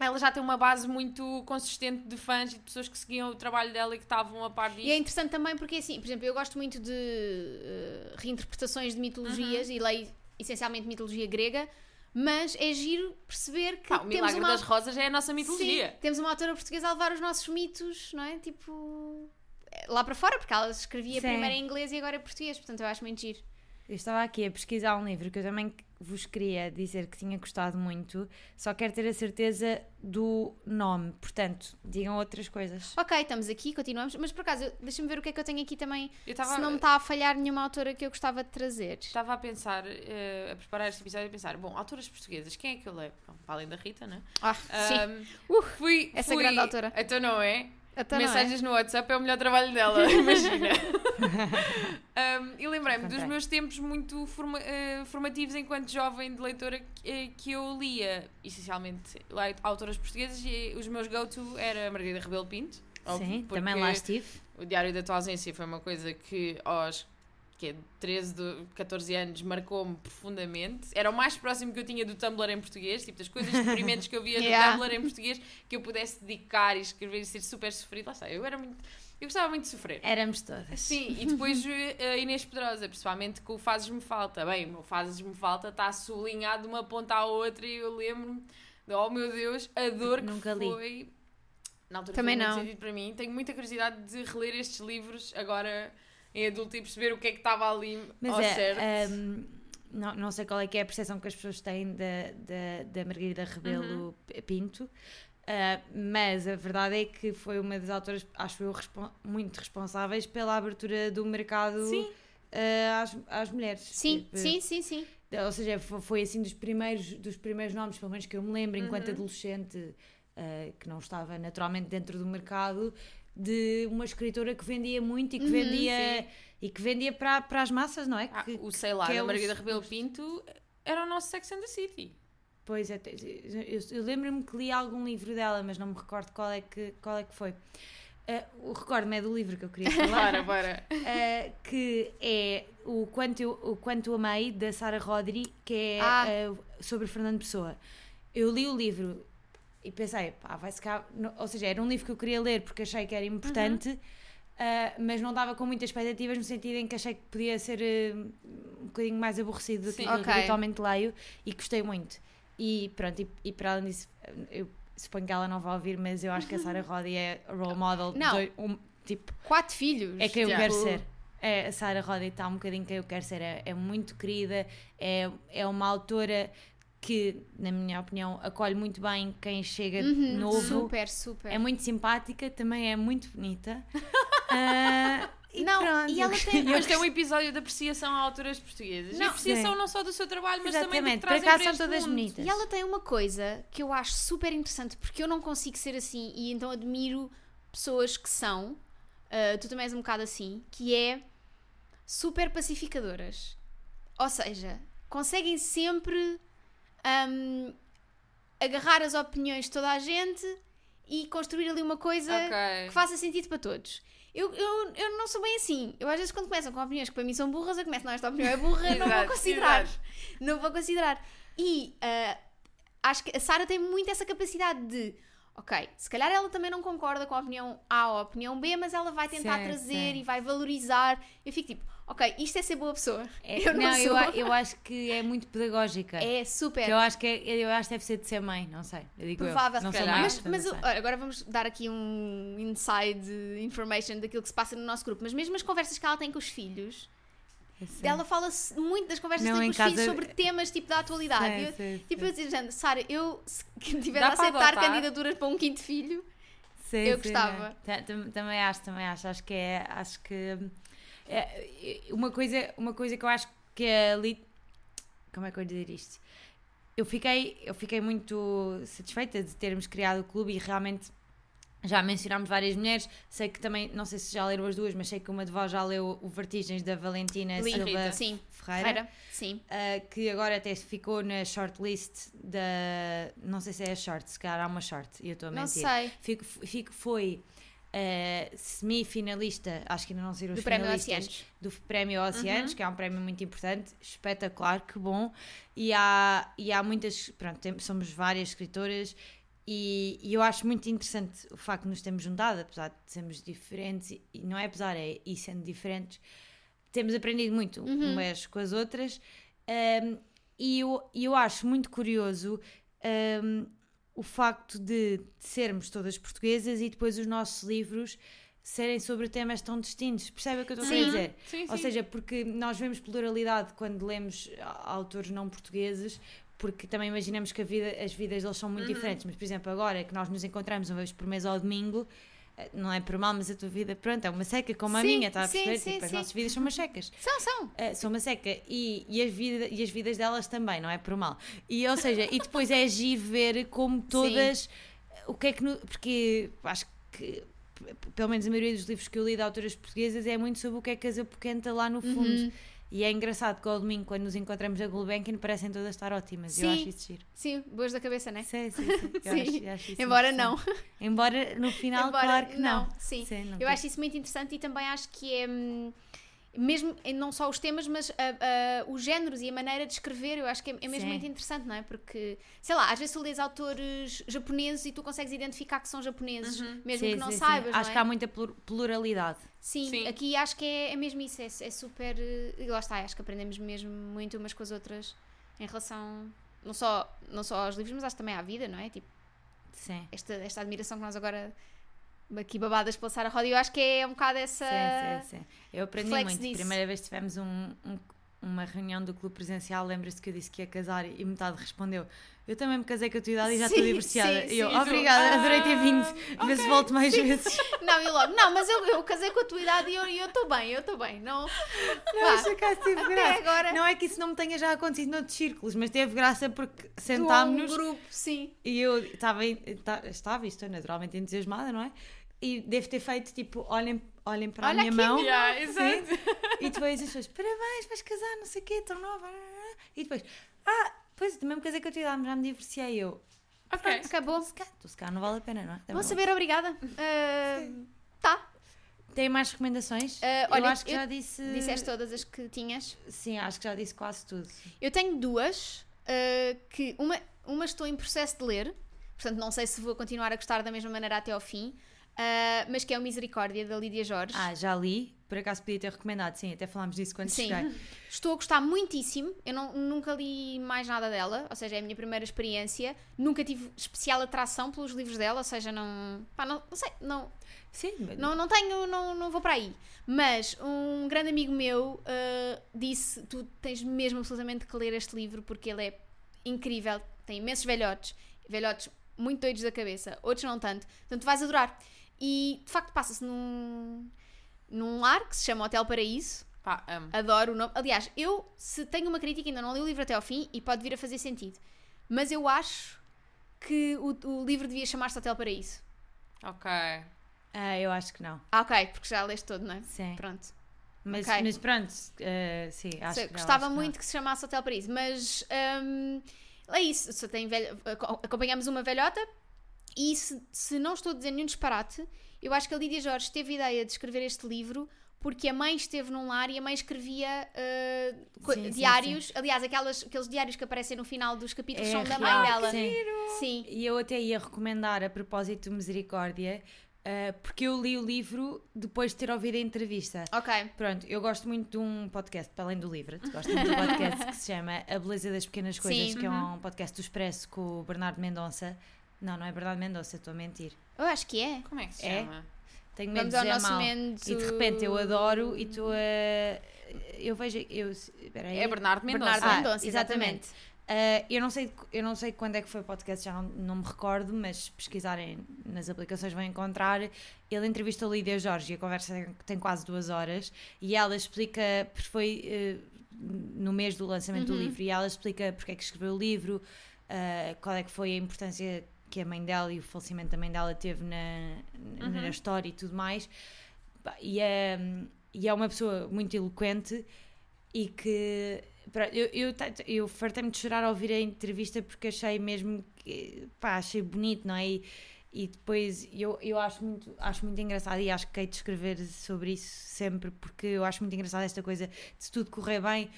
ela já tem uma base muito consistente de fãs e de pessoas que seguiam o trabalho dela e que estavam a par disso. E é interessante também porque, assim, por exemplo, eu gosto muito de eh, reinterpretações de mitologias Uhum. e leio essencialmente mitologia grega, mas é giro perceber que Pá, o temos Milagre uma... das Rosas é a nossa mitologia. Sim, temos uma autora portuguesa a levar os nossos mitos, não é? Tipo, lá para fora, porque ela escrevia Sim. primeiro em inglês e agora em português, portanto eu acho muito giro. Eu estava aqui a pesquisar um livro que eu também vos queria dizer que tinha gostado muito, só quero ter a certeza do nome, portanto, digam outras coisas. Ok, estamos aqui, continuamos, mas por acaso, deixa-me ver o que é que eu tenho aqui também, Eu estava se não me está a falhar nenhuma autora que eu gostava de trazer. estava a pensar, eh, a preparar este episódio, a pensar, bom, autoras portuguesas, quem é que eu levo? Bom, para além da Rita, né? Ah, sim. Ahm, Uh, fui, essa fui- grande autora. Então não é? Não é? Mensagens no WhatsApp é o melhor trabalho dela, imagina. Um, e lembrei-me dos meus tempos muito forma- eh, formativos enquanto jovem de leitora que, eh, que eu lia, essencialmente, le- autoras portuguesas e os meus go-to era Margarida Rebelo Pinto. Sim, também lá estive. O Diário da Tua Ausência foi uma coisa que aos que é, 13, do- 14 anos marcou-me profundamente. Era o mais próximo que eu tinha do Tumblr em português, tipo das coisas deprimentes que eu via Yeah. do Tumblr em português que eu pudesse dedicar e escrever e ser super sofrido. Lá está, eu era muito. Eu gostava muito de sofrer. Éramos todas. Sim, e depois eh, a Inês Pedrosa, principalmente com o Fazes-me Falta. Bem, o Fazes-me Falta está sublinhado de uma ponta à outra e eu lembro-me, oh meu Deus, a dor que Nunca li. foi. Na altura Também foi muito não. sentido para mim. Tenho muita curiosidade de reler estes livros agora em adulto e perceber o que é que estava ali Mas ao é, certo. hum, não, não sei qual é que é a percepção que as pessoas têm da, da, da Margarida Rebelo Uhum. Pinto, ah, mas a verdade é que foi uma das autoras, acho eu, muito responsáveis pela abertura do mercado ah, às, às mulheres. Sim, Tipo, sim, sim, sim. Ou seja, fo- foi assim dos primeiros, dos primeiros nomes, pelo menos que eu me lembro, enquanto Uhum. adolescente, ah, que não estava naturalmente dentro do mercado, de uma escritora que vendia muito e que Uhum, vendia sim. e que vendia para, para as massas, não é? Ah, Que- o sei lá, que é da os- Margarida Rebelo Pinto era o nosso Sex and the City. Pois é, eu, eu lembro-me que li algum livro dela, mas não me recordo qual é que, qual é que foi. Ah, o recordo-me é do livro que eu queria falar, Bora, bora. ah, que é o Quanto, Eu- o Quanto Amei, da Sara Rodri, que é Ah. ah, sobre Fernando Pessoa. Eu li o livro e pensei, pá, vai-se cá. no- Ou seja, era um livro que eu queria ler porque achei que era importante, ah, mas não dava com muitas expectativas, no sentido em que achei que podia ser ah, um bocadinho mais aborrecido do que Sim. aquilo que Ok. habitualmente leio e gostei muito. E pronto, e, e para além disso, eu suponho que ela não vai ouvir, mas eu acho que a Sara Rodri é role model. de Não. dois- um, tipo, Quatro filhos. é quem eu quero ser. É, a Sara Rodri está um bocadinho quem eu quero ser. É, é muito querida, é, é uma autora que, na minha opinião, acolhe muito bem quem chega Uhum, novo. Super, super. É muito simpática, também é muito bonita. Ah, E não, pronto, e ela tem. Mas tem um episódio de apreciação a autoras portuguesas. Não, apreciação sim. não só do seu trabalho, mas também do que Exatamente, trazem para são este todas mundo. bonitas. E ela tem uma coisa que eu acho super interessante porque eu não consigo ser assim e então admiro pessoas que são, ah, tu também és um bocado assim, que é super pacificadoras. Ou seja, conseguem sempre ahm, agarrar as opiniões de toda a gente e construir ali uma coisa Ok. que faça sentido para todos. Eu, eu, eu não sou bem assim. Eu às vezes quando começam com opiniões que para mim são burras, eu começo, não, esta opinião é burra, não vou Exato, considerar. exato. Não vou considerar. E ah, acho que a Sara tem muito essa capacidade de, ok, se calhar ela também não concorda com a opinião A ou a opinião B, mas ela vai tentar Sim, trazer sim. e vai valorizar. Eu fico tipo, ok, isto é ser boa pessoa. É- eu não, não, eu, eu acho que é muito pedagógica. É super. Eu acho que é- eu acho que deve ser de ser mãe, não sei. Eu digo Provável, eu. Não se sou calhar. mãe, Mas, mas não sei. agora vamos dar aqui um inside information daquilo que se passa no nosso grupo. Mas mesmo as conversas que ela tem com os filhos, sei. ela fala muito das conversas Não, que tem em com os filhos casa- sobre temas tipo da atualidade. Sei, Eu- sei, tipo, sei. eu dizia, "Jana, Sara, eu se tiver Dá a aceitar candidaturas para um quinto filho, Sim, Eu sim, gostava. tam- Também acho, também acho. Acho que é. Acho que. É, uma, coisa, uma coisa que eu acho que é ali. Como é que eu ia dizer isto? Eu fiquei, eu fiquei muito satisfeita de termos criado o clube e realmente já mencionámos várias mulheres. Sei que também, não sei se já leram as duas, mas sei que uma de vós já leu o Vertigens da Valentina li, Silva Rita. sim, Ferreira. Ferreira, sim. Uh, que agora até ficou na shortlist da. Não sei se é a short, se calhar há uma short, e eu estou a Não mentir. sei. Fico, fico, foi uh, semifinalista, acho que ainda não saíram Do os Prémio finalistas, Oceanos. do Prémio Oceanos, Uhum. que é um prémio muito importante, espetacular, que bom. E há, e há muitas, pronto, tem- somos várias escritoras. E, e eu acho muito interessante o facto de nos termos juntado, apesar de sermos diferentes, e, e não é apesar, é e sendo diferentes, temos aprendido muito Uhum. umas com as outras. Um, e eu, eu acho muito curioso um, o facto de sermos todas portuguesas e depois os nossos livros serem sobre temas tão distintos. Percebe o que eu estou a querer Sim. dizer? Sim, Ou sim. seja, porque nós vemos pluralidade quando lemos autores não portugueses, porque também imaginamos que vida, as vidas deles são Uhum. muito diferentes. Mas, por exemplo, agora que nós nos encontramos uma vez por mês ao domingo, não é por mal, mas a tua vida, pronto, é uma seca como a Sim, minha, está a perceber? sim, tipo, as sim. nossas vidas são umas secas. São, são. Uh, são uma seca e, e, as vida, e as vidas delas também, não é por mal. E, ou seja, e depois é agir ver como todas. O que é que. no- porque acho que. Pelo menos a maioria dos livros que eu li de autoras portuguesas é muito sobre o que é que as apoquenta lá no fundo. Uhum. E é engraçado que ao domingo, quando nos encontramos a Gulbenkian, parecem todas estar ótimas. Eu Sim. acho isso giro. Sim, boas da cabeça, né? Sim, sim, sim. Eu Sim. acho- eu acho Embora não. Embora no final, Embora claro que não. Sim. Sim, não Eu acho isso muito interessante e também acho que é. Mesmo em não só os temas, mas ah, ah, os géneros e a maneira de escrever, eu acho que é, é mesmo Sim. muito interessante, não é? Porque, sei lá, às vezes tu lês autores japoneses e tu consegues identificar que são japoneses, mesmo Sim, que não sim, sim. saibas. não Acho é? que há muita plur- pluralidade. Sim, Sim. aqui acho que é, é mesmo isso, é, é super. eh, E lá está, acho que aprendemos mesmo muito umas com as outras em relação. Não só, não só aos livros, mas acho também à vida, não é? Tipo, Sim. esta, esta admiração que nós agora aqui babadas pela Sarah Roddy, eu acho que é um bocado essa. Sim, sim, sim. Eu aprendi muito. disso. Primeira vez que tivemos um- um- uma reunião do clube presencial, lembra-se que eu disse que ia casar e metade respondeu. Eu também me casei com a tua idade e já Sim, estou divorciada. sim, e eu, sim. obrigada, Ah, adorei ter vindo. Vê se volto mais vezes. Não, e logo, não, mas eu, eu casei com a tua idade e eu estou bem, eu estou bem. Não, Não, que teve até graça. agora. Não é que isso não me tenha já acontecido noutros círculos, mas teve graça porque Um sentámos-nos grupo, sim. e eu estava, estava, estou naturalmente entusiasmada, não é? E devo ter feito tipo, olhem, olhem para Olha a minha aqui mão. Yeah, exato. E depois as pessoas, parabéns, vais casar, não sei o quê, tão nova. E depois, ah, pois também me casei a tua idade, já me divorciei. Eu, Ok. Acabou. se cá, tu se cá não vale a pena, não é? Vou bom. saber, obrigada. Ah, tá, Tem mais recomendações? Eu olha, acho que eu- já disse. disseste todas as que tinhas. Sim, acho que já disse quase tudo. Eu tenho duas uh, que uma, uma estou em processo de ler, portanto não sei se vou continuar a gostar da mesma maneira até ao fim, uh, mas que é o Misericórdia da Lídia Jorge. Ah, já li, por acaso podia ter recomendado, sim, até falámos disso quando Sim. cheguei. Estou a gostar muitíssimo. Eu não- nunca li mais nada dela, ou seja, é a minha primeira experiência. Nunca tive especial atração pelos livros dela, ou seja, não. Pá, não, não sei, não, Sim, mas- não, não tenho, não, não vou para aí. Mas um grande amigo meu uh, disse: Tu tens mesmo absolutamente que ler este livro porque ele é incrível, tem imensos velhotes, velhotes muito doidos da cabeça, outros não tanto, portanto vais adorar. E de facto passa-se num, num lar que se chama Hotel Paraíso. Pá, amo. Adoro o nome. Aliás, eu, se tenho uma crítica, ainda não li o livro até ao fim e pode vir a fazer sentido. Mas eu acho que o, o livro devia chamar-se Hotel Paraíso. Ok. Ah, eu acho que não. Ah, ok, porque já leste todo, não é? Sim. Pronto. Mas, Ok. mas pronto, eh, sim, acho Sei, que não, gostava acho que não. muito que se chamasse Hotel Paraíso, mas hum, é isso. Só tem velho, aco- acompanhamos uma velhota e se, se não estou a dizer nenhum disparate, eu acho que a Lídia Jorge teve ideia de escrever este livro porque a mãe esteve num lar e a mãe escrevia uh, Sim, sim, diários. Aliás, aquelas, aqueles diários que aparecem no final dos capítulos É são da mãe dela. sim. Sim. E eu até ia recomendar a propósito do Misericórdia, eh, porque eu li o livro depois de ter ouvido a entrevista. Ok. Pronto, eu gosto muito de um podcast, para além do livro, gosto muito de um podcast que se chama A Beleza das Pequenas Coisas, Sim. que é um podcast do Expresso com o Bernardo Mendonça. Não, não é Bernardo Mendonça, estou a mentir. Eu acho que é. Como é que se É? chama? Tenho medo Vamos de dizer mal. E de repente eu adoro e estou a. Eu vejo. Eu, espera aí. É Bernardo Mendonça. Bernardo Ah, Mendonça, exatamente. exatamente. Uh, eu, não sei, eu não sei quando é que foi o podcast, já não, não me recordo, mas pesquisarem nas aplicações vão encontrar. Ele entrevista a Lídia Jorge e a conversa tem, tem quase duas horas e ela explica, porque foi uh, no mês do lançamento Uhum. do livro, e ela explica porque é que escreveu o livro, uh, qual é que foi a importância que a mãe dela e o falecimento da mãe dela teve na, na- na Uhum. história e tudo mais. E é, e é uma pessoa muito eloquente e que eu, eu, eu fartei-me de chorar ao ouvir a entrevista porque achei mesmo que pá, achei bonito, não é? E, e depois eu, eu acho, muito, acho muito engraçado e acho que hei de escrever sobre isso sempre porque eu acho muito engraçado esta coisa de se tudo correr bem.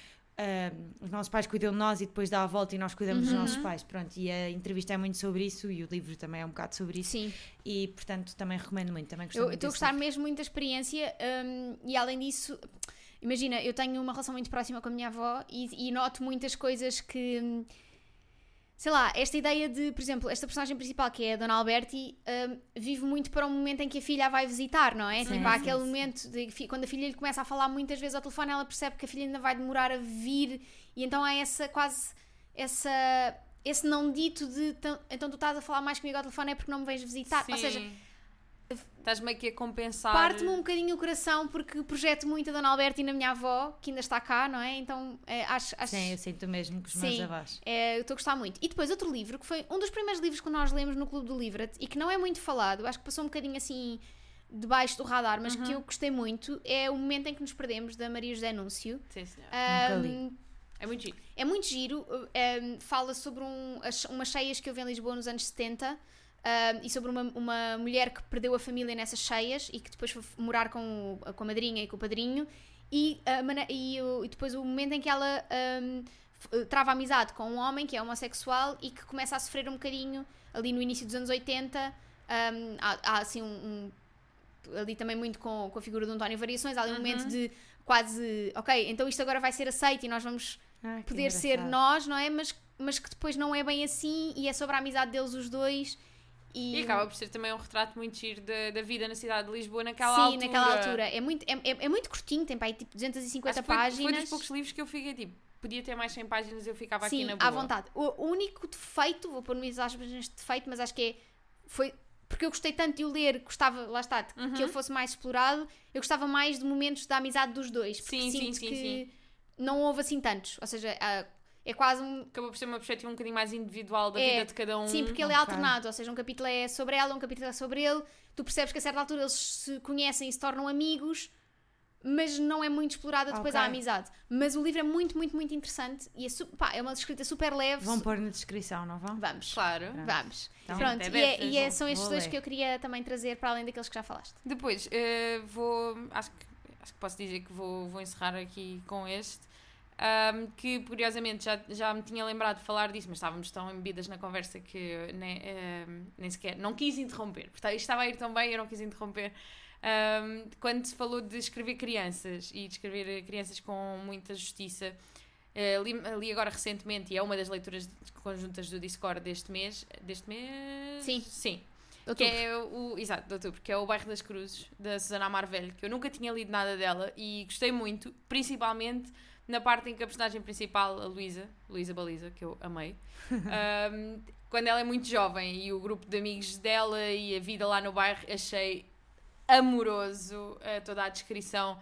Os nossos pais cuidam de nós e depois dá a volta e nós cuidamos dos Uhum. nossos pais. Pronto, e a entrevista é muito sobre isso e o livro também é um bocado sobre isso. Sim. E portanto também recomendo muito. Também Eu estou a gostar livro. mesmo muito da experiência hum, e além disso, imagina, eu tenho uma relação muito próxima com a minha avó e, e noto muitas coisas que. Sei lá, esta ideia de, por exemplo, esta personagem principal que é a Dona Alberti hum, vive muito para um momento em que a filha a vai visitar, não é? Sim, tipo, há sim, aquele sim. momento de quando a filha lhe começa a falar muitas vezes ao telefone, ela percebe que a filha ainda vai demorar a vir e então há essa quase essa esse não dito de "Então- então tu estás a falar mais comigo ao telefone é porque não me vens visitar. Ou seja. Estás meio que a compensar. Parte-me um bocadinho o coração porque projeto muito a Dona Alberta e na minha avó, que ainda está cá, não é? Então é, acho. acho Sim, eu sinto mesmo que os meus Sim. avós. é, eu estou a gostar muito. E depois outro livro, que foi um dos primeiros livros que nós lemos no Clube do Livret e que não é muito falado, acho que passou um bocadinho assim debaixo do radar, mas Uhum. que eu gostei muito, é O Momento em que nos Perdemos, da Maria José Núncio. Sim, senhor. Nunca li. Ahm, É muito giro. é muito giro, um, fala sobre um, as- umas cheias que houve em Lisboa nos anos 70 um, e sobre uma, uma mulher que perdeu a família nessas cheias e que depois foi morar com, o- com a madrinha e com o padrinho e, mana- e, o- e depois o momento em que ela um, f- trava amizade com um homem que é homossexual e que começa a sofrer um bocadinho ali no início dos anos 80 um, há, há, assim um, um- ali também muito com, com a figura do António Variações há ali um momento de quase ok, então isto agora vai ser aceito e nós vamos Ah, poder ser engraçado. nós, não é? Mas, mas que depois não é bem assim e é sobre a amizade deles os dois. E, E acaba por ser também um retrato muito giro da, da vida na cidade de Lisboa naquela Sim, altura. naquela altura. É muito, é, é, é muito curtinho, tem para aí tipo 250 Acho que foi, páginas. Foi dos poucos livros que eu fiquei tipo, podia ter mais 100 páginas eu ficava Sim, aqui na boa. à vontade. O único defeito, vou pôr umas aspas neste defeito, mas acho que é. Foi porque eu gostei tanto de o ler, gostava, lá está, Uhum. que ele fosse mais explorado. Eu gostava mais de momentos da amizade dos dois. Porque Sim, sim, sinto sim, que sim. não houve assim tantos. Ou seja, ah, é quase um, Acabou por ser uma perspectiva um bocadinho mais individual da É, vida de cada um. Sim, porque ele é ok. alternado, ou seja, um capítulo é sobre ela, um capítulo é sobre ele. Tu percebes que a certa altura eles se conhecem e se tornam amigos, mas não é muito explorada depois Ok. a amizade. Mas o livro é muito, muito, muito interessante e é, su- pá, é uma escrita super leve. Vão pôr na descrição, não vão? Vamos. Claro. Vamos. Então, Pronto, é e, é- e é- são estes dois ler. que eu queria também trazer para além daqueles que já falaste. Depois, eh, vou. Acho que, acho que posso dizer que vou, vou encerrar aqui com este. Ahm, que curiosamente já, já me tinha lembrado de falar disso, mas estávamos tão embebidas na conversa que nem, ahm, nem sequer. Não quis interromper. Portanto, isto estava a ir tão bem, eu não quis interromper. Ahm, quando se falou de escrever crianças e de escrever crianças com muita justiça, eh, li, li agora recentemente, e é uma das leituras conjuntas do Discord deste mês. Deste mês? Sim. Sim. Que é o, exato, de outubro, que é o Bairro das Cruzes, da Susana Amar Velho, que eu nunca tinha lido nada dela e gostei muito, principalmente na parte em que a personagem principal, a Luísa, Luísa Baliza, que eu amei, ahm, quando ela é muito jovem e o grupo de amigos dela e a vida lá no bairro, achei amoroso uh, toda a descrição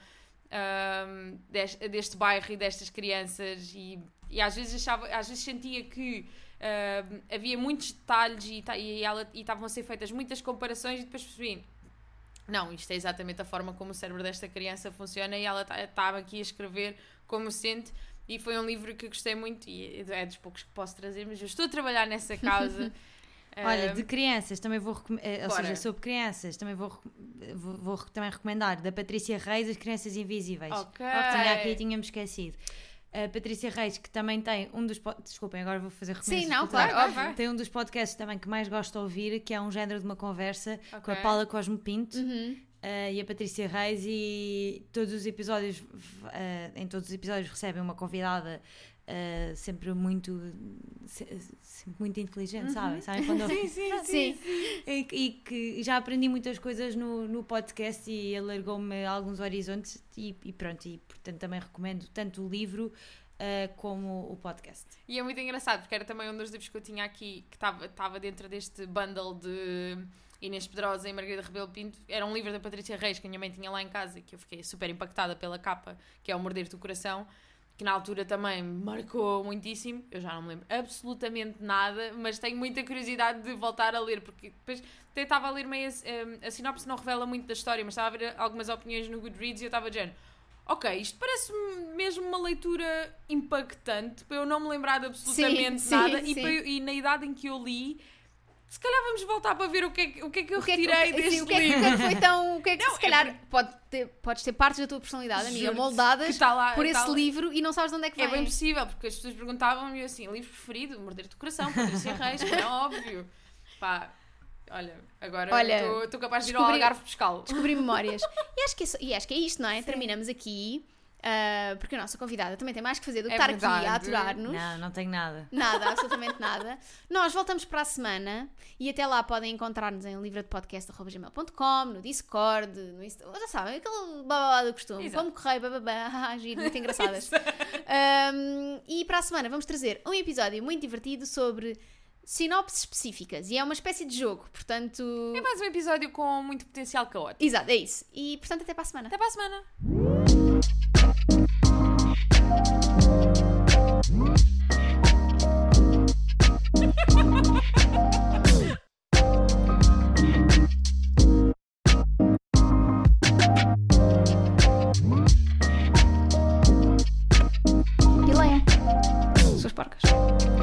um, deste, deste, bairro e destas crianças e, e às vezes achava, às vezes sentia que havia muitos detalhes e, e, ela, e estavam a ser feitas muitas comparações e depois percebi não, isto é exatamente a forma como o cérebro desta criança funciona e ela estava tá, aqui a escrever como sente e foi um livro que gostei muito e é dos poucos que posso trazer, mas eu estou a trabalhar nessa causa. Olha, de crianças, também vou eh, ou seja, sobre crianças, também vou, vou, vou, também recomendar da Patrícia Reis, As Crianças Invisíveis. Ok. Tinha aqui tínhamos esquecido. A Patrícia Reis, que também tem um dos. Desculpem, agora vou fazer recomendações. Sim, não, claro, óbvio. Tem um dos podcasts também que mais gosto de ouvir, que é um género de uma conversa okay. com a Paula Cosmo Pinto. Uhum. Uh, e a Patrícia Reis e todos os episódios uh, em todos os episódios recebem uma convidada uh, sempre muito sempre muito inteligente, uhum. sabem? sabem quando sim, sim, sim, sim. E, e, que já aprendi muitas coisas no, no podcast e alargou-me alguns horizontes e, e, pronto, e portanto também recomendo tanto o livro uh, como o podcast. E é muito engraçado, porque era também um dos livros que eu tinha aqui que estava dentro deste bundle de Inês Pedrosa e Margarida Rebelo Pinto. Era um livro da Patrícia Reis que a minha mãe tinha lá em casa, que eu fiquei super impactada pela capa, que é O Morder do Coração que na altura também marcou muitíssimo. Eu já não me lembro absolutamente nada, mas tenho muita curiosidade de voltar a ler, porque depois até estava a ler meio. A, a, sinopse não revela muito da história, mas estava a ver algumas opiniões no Goodreads e eu estava dizendo. Ok, isto parece mesmo uma leitura impactante para eu não me lembrar de absolutamente sim, nada sim, e, sim. Eu, e na idade em que eu li se calhar vamos voltar para ver o que é que, o que, é que eu que retirei é que, deste o que, livro. O que é que foi tão. O que é que não, se calhar é... pode ter, podes ter partes da tua personalidade, amiga, moldadas tá lá, por esse tá livro e não sabes de onde é que vem. É bem possível, porque as pessoas perguntavam-me assim: livro preferido, Morder do Coração, Patrícia Reis, que é óbvio. Pá, olha, agora estou capaz de ir ao Algarve buscá-lo. Descobri memórias. e, acho que é, e acho que é isto, não é? Sim. Terminamos aqui. Uh, porque a nossa convidada também tem mais que fazer do que é estar verdade. aqui a aturar-nos. Não, não tenho nada. Nada, absolutamente nada. Nós voltamos para a semana e até lá podem encontrar-nos em livradepodcast.gmail.com, no Discord, no Insta, já sabem, aquele babá do costume. Exato. Como correio, babá, giro, muito engraçadas. um, e para a semana vamos trazer um episódio muito divertido sobre sinopses específicas e é uma espécie de jogo, portanto. É mais um episódio com muito potencial caótico. Exato, é isso. E portanto, até para a semana. Até para a semana. E leia suas porcas.